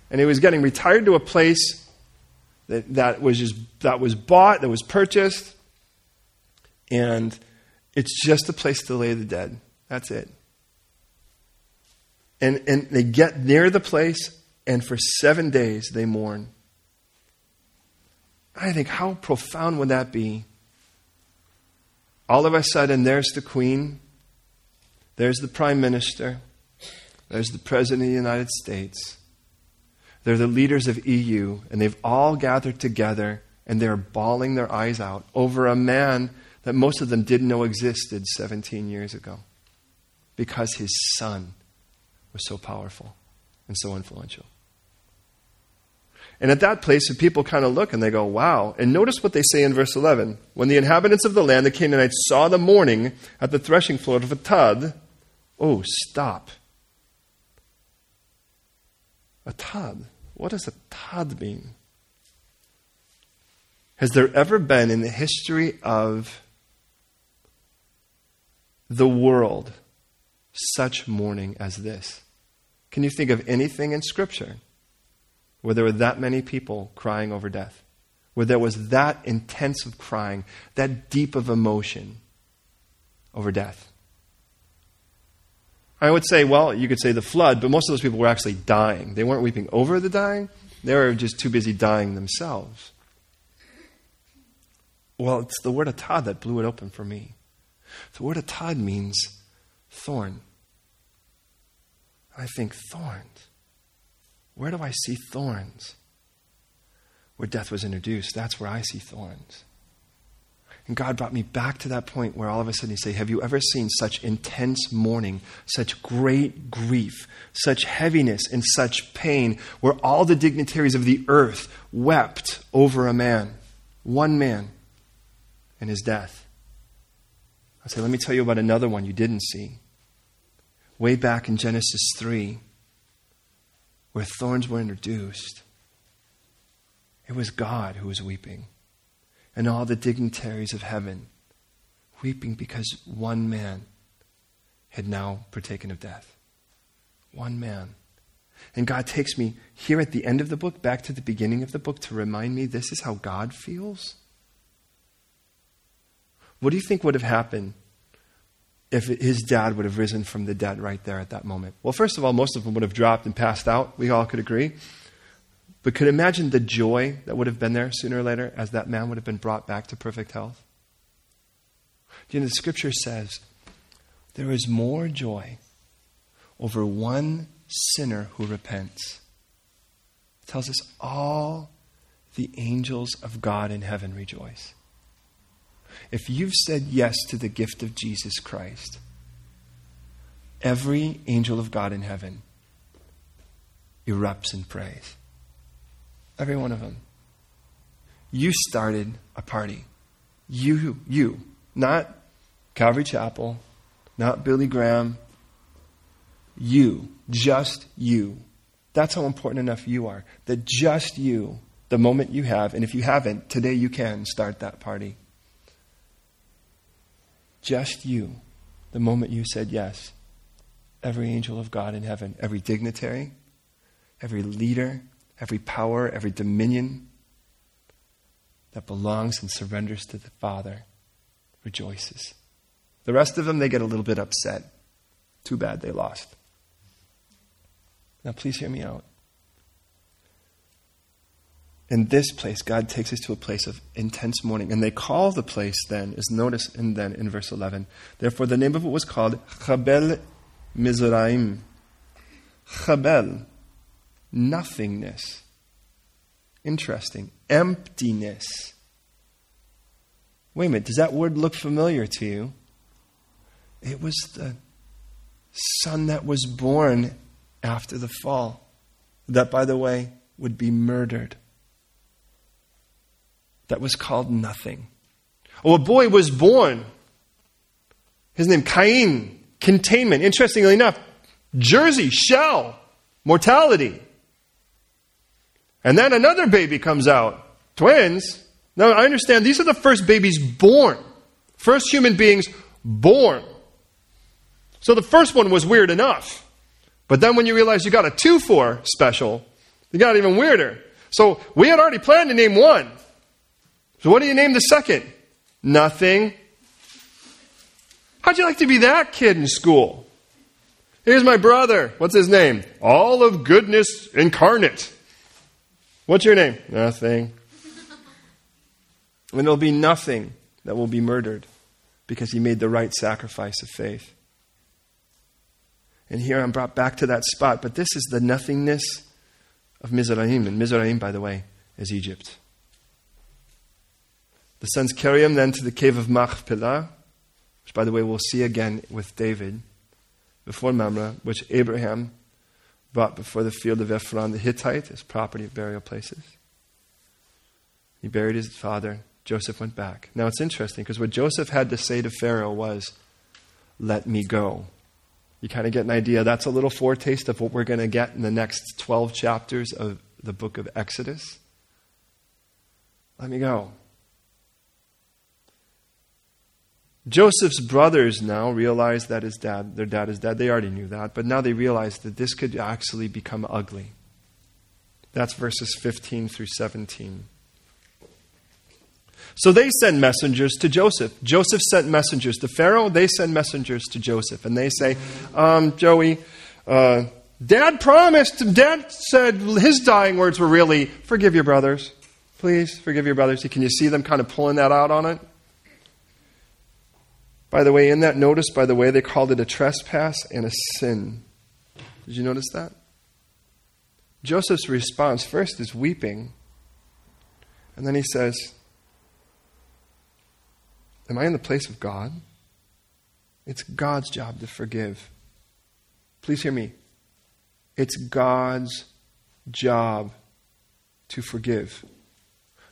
And it was getting retired to a place that, that was just that was bought, that was purchased, and it's just a place to lay the dead. That's it. And and they get near the place, and for seven days they mourn. I think, how profound would that be? All of a sudden, there's the Queen, there's the Prime Minister, there's the President of the United States, they're the leaders of EU, and they've all gathered together and they're bawling their eyes out over a man that most of them didn't know existed 17 years ago because his son was so powerful and so influential. And at that place, the people kind of look and they go, wow. And notice what they say in verse 11. When the inhabitants of the land, the Canaanites, saw the mourning at the threshing floor of Atad, oh, stop. Atad. What does Atad mean? Has there ever been in the history of the world such mourning as this? Can you think of anything in Scripture where there were that many people crying over death? Where there was that intense of crying, that deep of emotion over death? I would say, well, you could say the flood, but most of those people were actually dying. They weren't weeping over the dying, they were just too busy dying themselves. Well, it's the word atad that blew it open for me. The word atad means thorn. I think thorns. Where do I see thorns? Where death was introduced, that's where I see thorns. And God brought me back to that point where all of a sudden He say, Have you ever seen such intense mourning, such great grief, such heaviness, and such pain, where all the dignitaries of the earth wept over a man, one man, and his death? I say, Let me tell you about another one you didn't see. Way back in Genesis 3, where thorns were introduced, it was God who was weeping and all the dignitaries of heaven weeping because one man had now partaken of death. One man. And God takes me here at the end of the book, back to the beginning of the book, to remind me this is how God feels. What do you think would have happened if his dad would have risen from the dead right there at that moment? Well, first of all, most of them would have dropped and passed out. We all could agree. But could imagine the joy that would have been there sooner or later as that man would have been brought back to perfect health? You know, the scripture says there is more joy over one sinner who repents. It tells us all the angels of God in heaven rejoice. If you've said yes to the gift of Jesus Christ, every angel of God in heaven erupts in praise. Every one of them. You started a party. You, you, not Calvary Chapel, not Billy Graham. You, just you. That's how important enough you are. That just you, the moment you have, and if you haven't, today you can start that party. Just you, the moment you said yes. Every angel of God in heaven, every dignitary, every leader, every power, every dominion that belongs and surrenders to the Father rejoices. The rest of them, they get a little bit upset. Too bad they lost. Now, please hear me out. In this place, God takes us to a place of intense mourning. And they call the place then, is notice in then in verse 11. Therefore, the name of it was called Chabel Mizraim. Chabel nothingness. Interesting. Emptiness. Wait a minute, does that word look familiar to you? It was the son that was born after the fall, that, by the way, would be murdered. That was called nothing. Oh, a boy was born. His name, Cain, containment. Interestingly enough, Jersey, shell, mortality. And then another baby comes out. Twins. Now, I understand these are the first babies born. First human beings born. So the first one was weird enough. But then when you realize you got a 2 4 special, you got even weirder. So we had already planned to name one. So what do you name the second? Nothing. How'd you like to be that kid in school? Here's my brother. What's his name? All of goodness incarnate. What's your name? Nothing. And there'll be nothing that will be murdered because he made the right sacrifice of faith. And here I'm brought back to that spot, but this is the nothingness of Mizraim. And Mizraim, by the way, is Egypt. The sons carry him then to the cave of Machpelah, which, by the way, we'll see again with David before Mamre, which Abraham brought before the field of Ephron the Hittite, his property of burial places. He buried his father. Joseph went back. Now it's interesting because what Joseph had to say to Pharaoh was, Let me go. You kind of get an idea. That's a little foretaste of what we're going to get in the next 12 chapters of the book of Exodus. Let me go. Joseph's brothers now realize that his dad, their dad is dead. They already knew that, but now they realize that this could actually become ugly. That's verses 15 through 17. So they send messengers to Joseph. Joseph sent messengers to Pharaoh. They send messengers to Joseph. And they say, um, Joey, uh, Dad promised, Dad said his dying words were really, forgive your brothers. Please, forgive your brothers. Can you see them kind of pulling that out on it? By the way, in that notice, by the way, they called it a trespass and a sin. Did you notice that? Joseph's response first is weeping. And then he says, Am I in the place of God? It's God's job to forgive. Please hear me. It's God's job to forgive.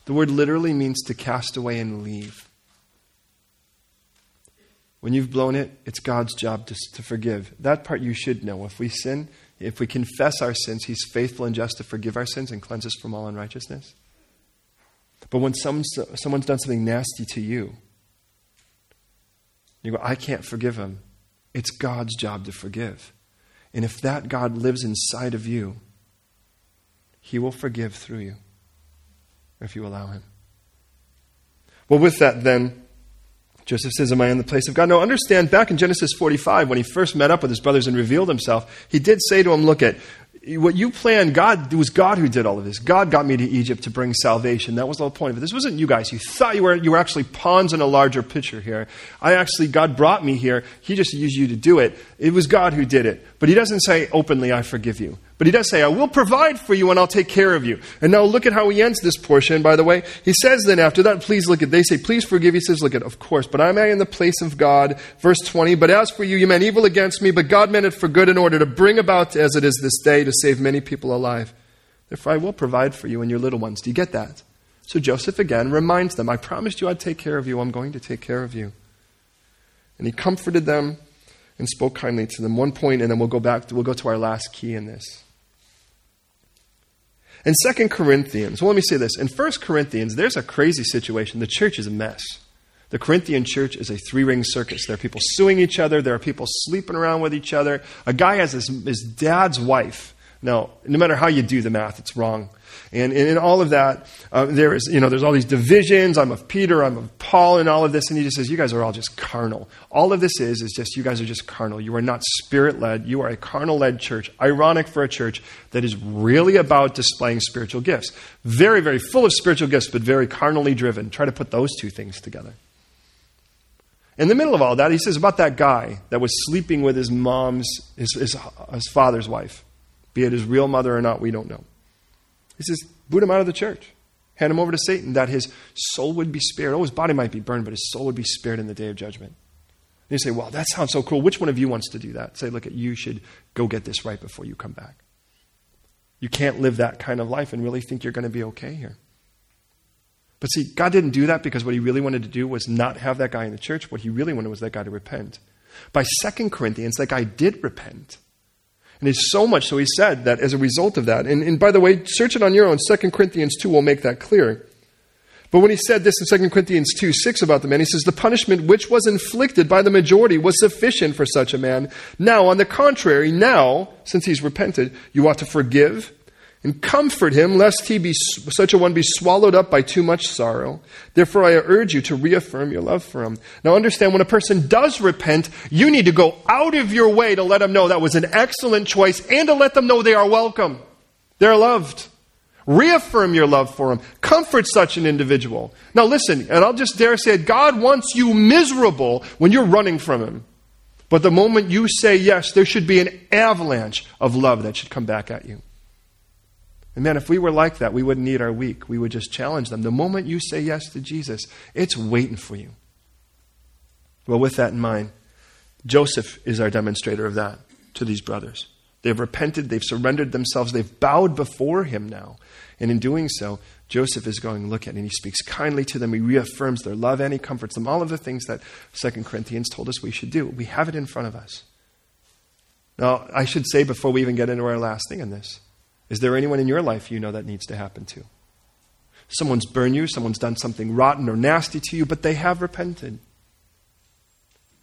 The word literally means to cast away and leave. When you've blown it, it's God's job to, to forgive. That part you should know. If we sin, if we confess our sins, He's faithful and just to forgive our sins and cleanse us from all unrighteousness. But when someone's, someone's done something nasty to you, you go, I can't forgive him. It's God's job to forgive. And if that God lives inside of you, he will forgive through you if you allow him. Well, with that, then, Joseph says, Am I in the place of God? Now, understand back in Genesis 45, when he first met up with his brothers and revealed himself, he did say to them, Look at, what you planned, God, it was God who did all of this. God got me to Egypt to bring salvation. That was the whole point of it. This wasn't you guys. You thought you were, you were actually pawns in a larger picture here. I actually, God brought me here. He just used you to do it. It was God who did it. But He doesn't say openly, I forgive you. But He does say, I will provide for you and I'll take care of you. And now look at how He ends this portion, by the way. He says then after that, please look at, they say, please forgive. He says, look at, of course, but I'm in the place of God. Verse 20, but as for you, you meant evil against me, but God meant it for good in order to bring about as it is this day to save many people alive. Therefore, I will provide for you and your little ones. Do you get that? So Joseph again reminds them, I promised you I'd take care of you. I'm going to take care of you. And he comforted them and spoke kindly to them. One point, and then we'll go back, to, we'll go to our last key in this. In 2 Corinthians, well, let me say this. In 1 Corinthians, there's a crazy situation. The church is a mess. The Corinthian church is a three ring circus. There are people suing each other, there are people sleeping around with each other. A guy has his, his dad's wife. Now, no matter how you do the math, it's wrong. And in all of that, uh, there is, you know, there's all these divisions. I'm of Peter, I'm of Paul, and all of this. And he just says, you guys are all just carnal. All of this is, is just, you guys are just carnal. You are not spirit led. You are a carnal led church. Ironic for a church that is really about displaying spiritual gifts. Very, very full of spiritual gifts, but very carnally driven. Try to put those two things together. In the middle of all that, he says about that guy that was sleeping with his mom's, his, his, his father's wife. Be it his real mother or not, we don't know. He says, boot him out of the church. Hand him over to Satan that his soul would be spared. Oh, his body might be burned, but his soul would be spared in the day of judgment. And you say, well, that sounds so cool. Which one of you wants to do that? Say, look, you should go get this right before you come back. You can't live that kind of life and really think you're going to be okay here. But see, God didn't do that because what he really wanted to do was not have that guy in the church. What he really wanted was that guy to repent. By Second Corinthians, that guy did repent. And it's so much so he said that as a result of that, and, and by the way, search it on your own. 2 Corinthians 2 will make that clear. But when he said this in 2 Corinthians 2 6 about the man, he says, The punishment which was inflicted by the majority was sufficient for such a man. Now, on the contrary, now, since he's repented, you ought to forgive and comfort him, lest he be such a one be swallowed up by too much sorrow. Therefore, I urge you to reaffirm your love for him. Now, understand when a person does repent, you need to go out of your way to let them know that was an excellent choice and to let them know they are welcome. They're loved. Reaffirm your love for him. Comfort such an individual. Now, listen, and I'll just dare say it God wants you miserable when you're running from him. But the moment you say yes, there should be an avalanche of love that should come back at you. And man, if we were like that, we wouldn't need our week. We would just challenge them. The moment you say yes to Jesus, it's waiting for you. Well, with that in mind, Joseph is our demonstrator of that to these brothers. They've repented, they've surrendered themselves, they've bowed before him now. And in doing so, Joseph is going, look at, and he speaks kindly to them. He reaffirms their love and he comforts them. All of the things that 2 Corinthians told us we should do. We have it in front of us. Now, I should say before we even get into our last thing in this is there anyone in your life you know that needs to happen to? Someone's burned you, someone's done something rotten or nasty to you, but they have repented.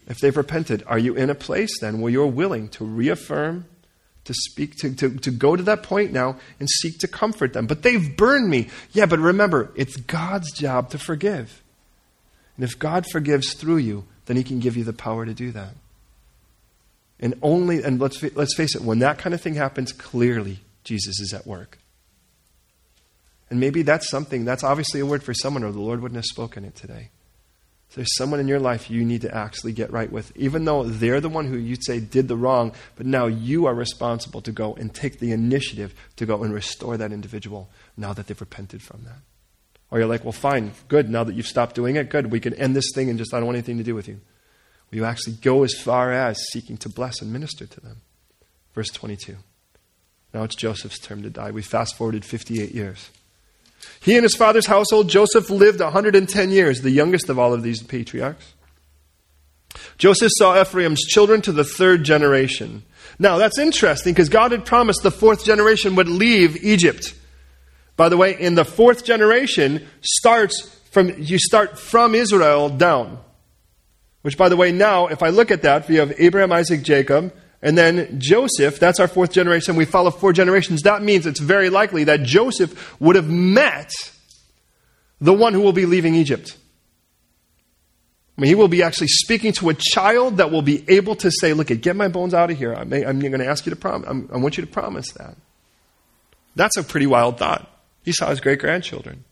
If they've repented, are you in a place then where you're willing to reaffirm, to speak, to, to, to go to that point now and seek to comfort them? But they've burned me. Yeah, but remember, it's God's job to forgive. And if God forgives through you, then He can give you the power to do that. And only, and let's, let's face it, when that kind of thing happens, clearly Jesus is at work. And maybe that's something, that's obviously a word for someone, or the Lord wouldn't have spoken it today. So there's someone in your life you need to actually get right with, even though they're the one who you'd say did the wrong, but now you are responsible to go and take the initiative to go and restore that individual now that they've repented from that. Or you're like, well, fine, good, now that you've stopped doing it, good, we can end this thing and just, I don't want anything to do with you. Will you actually go as far as seeking to bless and minister to them? Verse 22. Now it's Joseph's turn to die. We fast forwarded 58 years. He and his father's household, Joseph lived 110 years, the youngest of all of these patriarchs. Joseph saw Ephraim's children to the third generation. Now, that's interesting because God had promised the fourth generation would leave Egypt. By the way, in the fourth generation starts from you start from Israel down. Which by the way, now if I look at that, we have Abraham, Isaac, Jacob, and then Joseph, that's our fourth generation. We follow four generations. That means it's very likely that Joseph would have met the one who will be leaving Egypt. I mean, he will be actually speaking to a child that will be able to say, Look, get my bones out of here. I'm, I'm going to ask you to promise. I want you to promise that. That's a pretty wild thought. He saw his great grandchildren.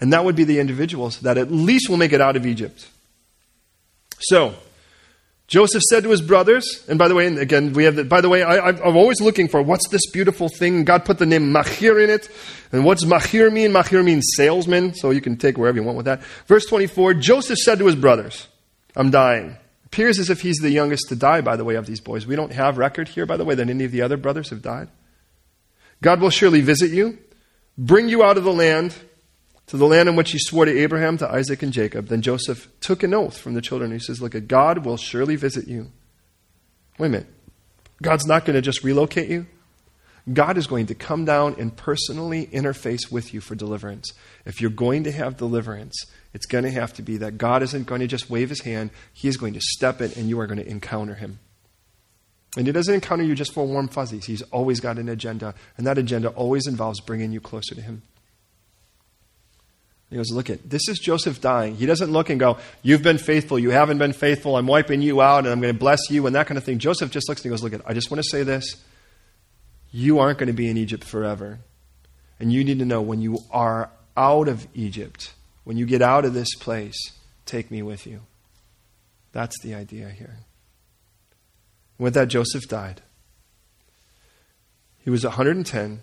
And that would be the individuals that at least will make it out of Egypt. So, Joseph said to his brothers, and by the way, and again, we have that, by the way, I, am always looking for what's this beautiful thing? God put the name Machir in it. And what's Machir mean? Machir means salesman, so you can take wherever you want with that. Verse 24, Joseph said to his brothers, I'm dying. Appears as if he's the youngest to die, by the way, of these boys. We don't have record here, by the way, that any of the other brothers have died. God will surely visit you, bring you out of the land to the land in which he swore to Abraham, to Isaac, and Jacob. Then Joseph took an oath from the children. He says, Look, God will surely visit you. Wait a minute. God's not going to just relocate you. God is going to come down and personally interface with you for deliverance. If you're going to have deliverance, it's going to have to be that God isn't going to just wave his hand, he is going to step in and you are going to encounter him. And he doesn't encounter you just for warm fuzzies. He's always got an agenda, and that agenda always involves bringing you closer to him. He goes, Look at this is Joseph dying. He doesn't look and go, You've been faithful, you haven't been faithful, I'm wiping you out, and I'm going to bless you, and that kind of thing. Joseph just looks and goes, Look at I just want to say this. You aren't going to be in Egypt forever. And you need to know when you are out of Egypt, when you get out of this place, take me with you. That's the idea here. With that, Joseph died. He was 110,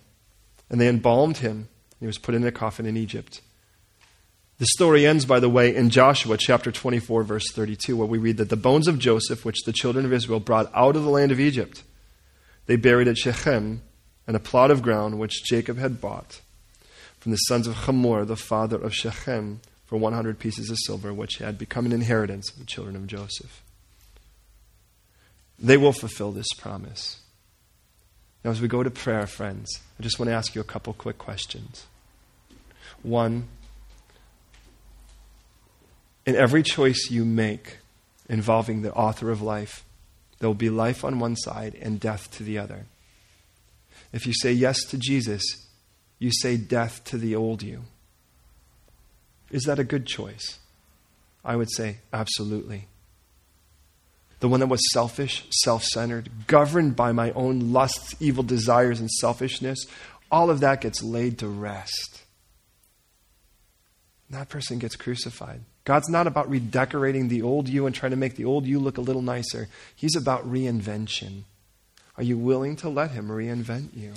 and they embalmed him. He was put in a coffin in Egypt. The story ends, by the way, in Joshua chapter 24, verse 32, where we read that the bones of Joseph, which the children of Israel brought out of the land of Egypt, they buried at Shechem in a plot of ground which Jacob had bought from the sons of Hamor, the father of Shechem, for 100 pieces of silver, which had become an inheritance of the children of Joseph. They will fulfill this promise. Now, as we go to prayer, friends, I just want to ask you a couple quick questions. One, in every choice you make involving the author of life, there will be life on one side and death to the other. If you say yes to Jesus, you say death to the old you. Is that a good choice? I would say absolutely. The one that was selfish, self centered, governed by my own lusts, evil desires, and selfishness, all of that gets laid to rest. That person gets crucified. God's not about redecorating the old you and trying to make the old you look a little nicer. He's about reinvention. Are you willing to let Him reinvent you?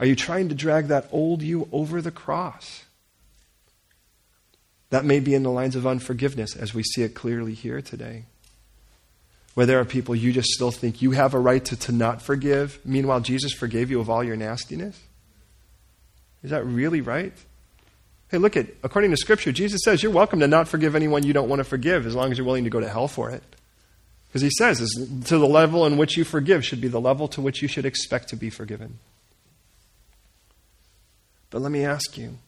Are you trying to drag that old you over the cross? That may be in the lines of unforgiveness as we see it clearly here today. Where there are people you just still think you have a right to, to not forgive. Meanwhile, Jesus forgave you of all your nastiness. Is that really right? Hey, look at, according to Scripture, Jesus says you're welcome to not forgive anyone you don't want to forgive as long as you're willing to go to hell for it. Because he says, to the level in which you forgive should be the level to which you should expect to be forgiven. But let me ask you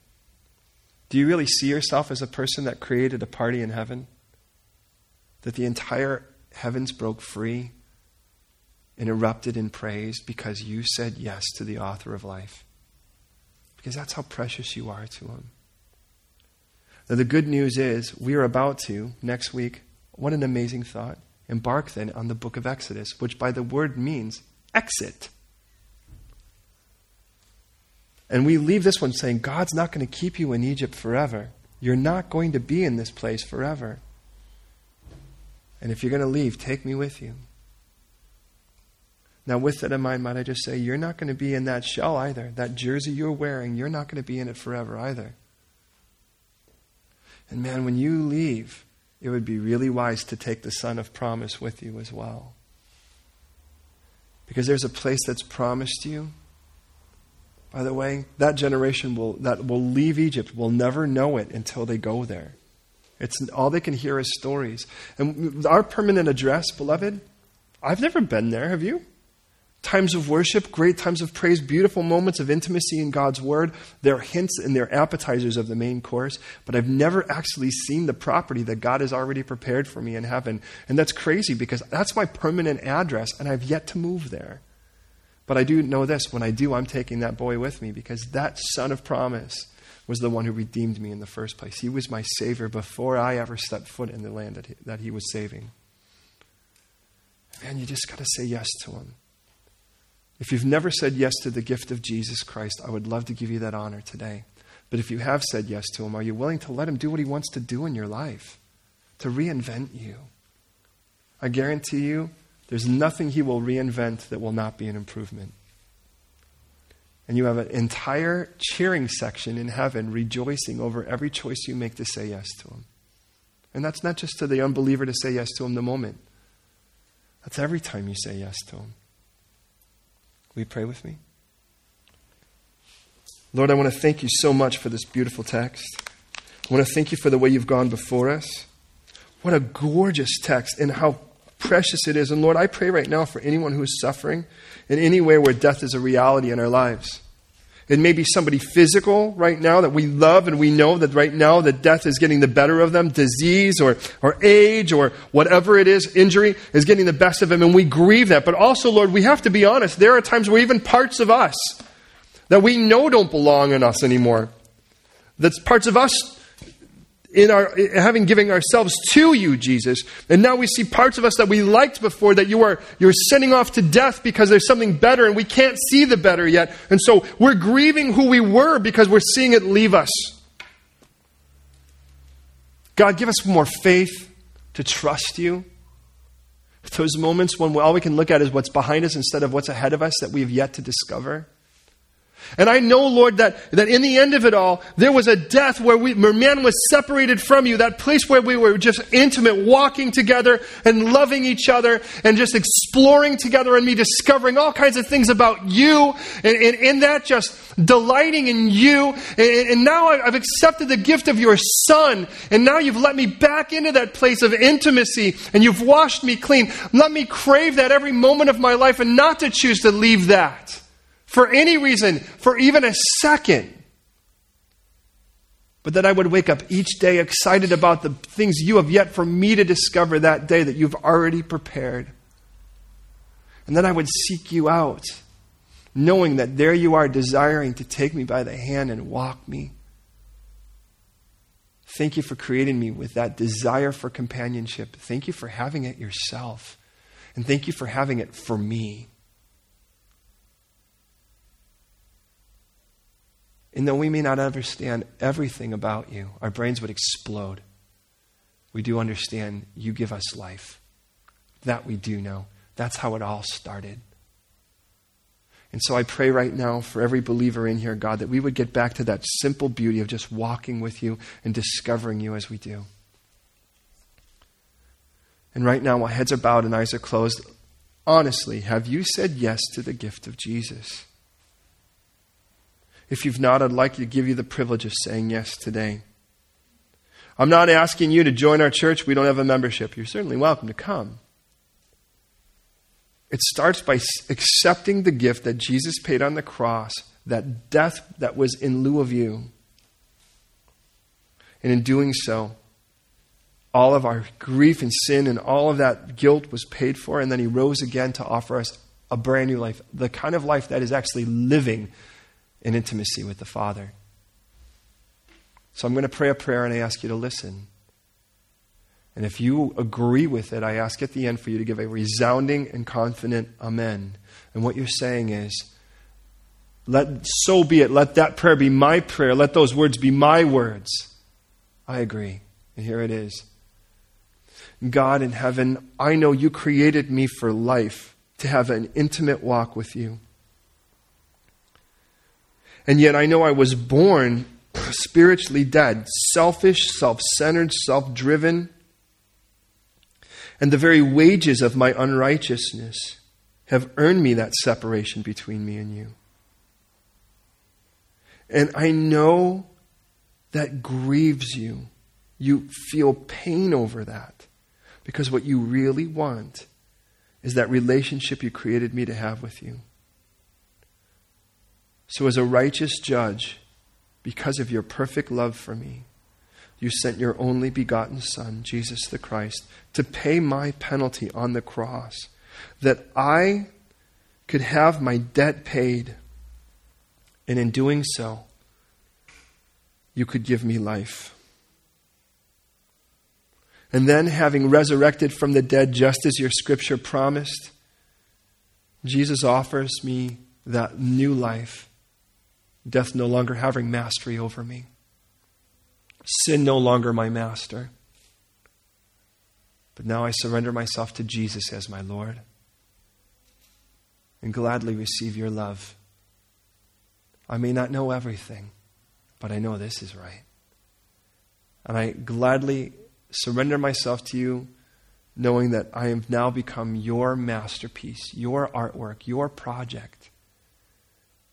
do you really see yourself as a person that created a party in heaven? That the entire heavens broke free and erupted in praise because you said yes to the author of life? Because that's how precious you are to him. Now, the good news is we are about to, next week, what an amazing thought, embark then on the book of Exodus, which by the word means exit. And we leave this one saying, God's not going to keep you in Egypt forever. You're not going to be in this place forever. And if you're going to leave, take me with you. Now, with that in mind, might I just say, you're not going to be in that shell either. That jersey you're wearing, you're not going to be in it forever either. And man, when you leave, it would be really wise to take the son of promise with you as well. Because there's a place that's promised you. By the way, that generation will, that will leave Egypt will never know it until they go there. It's all they can hear is stories. And our permanent address, beloved, I've never been there, have you? Times of worship, great times of praise, beautiful moments of intimacy in God's Word. They're hints and they're appetizers of the main course, but I've never actually seen the property that God has already prepared for me in heaven. And that's crazy because that's my permanent address, and I've yet to move there. But I do know this when I do, I'm taking that boy with me because that son of promise was the one who redeemed me in the first place. He was my Savior before I ever stepped foot in the land that he, that he was saving. Man, you just got to say yes to him. If you've never said yes to the gift of Jesus Christ, I would love to give you that honor today. But if you have said yes to Him, are you willing to let Him do what He wants to do in your life? To reinvent you? I guarantee you, there's nothing He will reinvent that will not be an improvement. And you have an entire cheering section in heaven rejoicing over every choice you make to say yes to Him. And that's not just to the unbeliever to say yes to Him the moment, that's every time you say yes to Him. Will you pray with me? Lord, I want to thank you so much for this beautiful text. I want to thank you for the way you've gone before us. What a gorgeous text and how precious it is. And Lord, I pray right now for anyone who is suffering in any way where death is a reality in our lives. It may be somebody physical right now that we love and we know that right now that death is getting the better of them. Disease or, or age or whatever it is, injury is getting the best of them and we grieve that. But also, Lord, we have to be honest. There are times where even parts of us that we know don't belong in us anymore. That's parts of us in our having giving ourselves to you, Jesus. And now we see parts of us that we liked before that you are you're sending off to death because there's something better and we can't see the better yet. And so we're grieving who we were because we're seeing it leave us. God, give us more faith to trust you. Those moments when all we can look at is what's behind us instead of what's ahead of us that we have yet to discover. And I know, Lord, that, that in the end of it all, there was a death where, we, where man was separated from you, that place where we were just intimate, walking together and loving each other and just exploring together and me discovering all kinds of things about you and in that just delighting in you. And, and now I've accepted the gift of your son and now you've let me back into that place of intimacy and you've washed me clean. Let me crave that every moment of my life and not to choose to leave that for any reason, for even a second. But that I would wake up each day excited about the things you have yet for me to discover that day that you've already prepared. And then I would seek you out, knowing that there you are, desiring to take me by the hand and walk me. Thank you for creating me with that desire for companionship. Thank you for having it yourself. And thank you for having it for me. And though we may not understand everything about you, our brains would explode. We do understand you give us life. That we do know. That's how it all started. And so I pray right now for every believer in here, God, that we would get back to that simple beauty of just walking with you and discovering you as we do. And right now, while heads are bowed and eyes are closed, honestly, have you said yes to the gift of Jesus? If you've not, I'd like to give you the privilege of saying yes today. I'm not asking you to join our church. We don't have a membership. You're certainly welcome to come. It starts by accepting the gift that Jesus paid on the cross, that death that was in lieu of you. And in doing so, all of our grief and sin and all of that guilt was paid for, and then he rose again to offer us a brand new life, the kind of life that is actually living in intimacy with the Father. So I'm going to pray a prayer and I ask you to listen. And if you agree with it, I ask at the end for you to give a resounding and confident amen. And what you're saying is, let so be it. Let that prayer be my prayer. Let those words be my words. I agree. And here it is. God in heaven, I know you created me for life, to have an intimate walk with you. And yet I know I was born spiritually dead, selfish, self centered, self driven and the very wages of my unrighteousness have earned me that separation between me and you. And I know that grieves you. You feel pain over that because what you really want is that relationship you created me to have with you. So, as a righteous judge, because of your perfect love for me, you sent your only begotten Son, Jesus the Christ, to pay my penalty on the cross, that I could have my debt paid. And in doing so, you could give me life. And then, having resurrected from the dead, just as your scripture promised, Jesus offers me that new life, death no longer having mastery over me. Sin no longer my master. But now I surrender myself to Jesus as my Lord and gladly receive your love. I may not know everything, but I know this is right. And I gladly surrender myself to you, knowing that I have now become your masterpiece, your artwork, your project.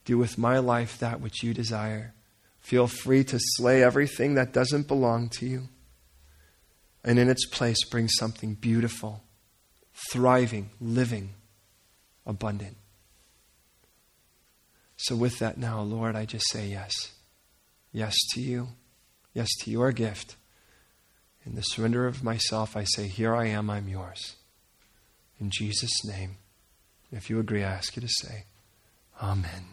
Do with my life that which you desire. Feel free to slay everything that doesn't belong to you. And in its place, bring something beautiful, thriving, living, abundant. So, with that now, Lord, I just say yes. Yes to you. Yes to your gift. In the surrender of myself, I say, Here I am, I'm yours. In Jesus' name. If you agree, I ask you to say, Amen.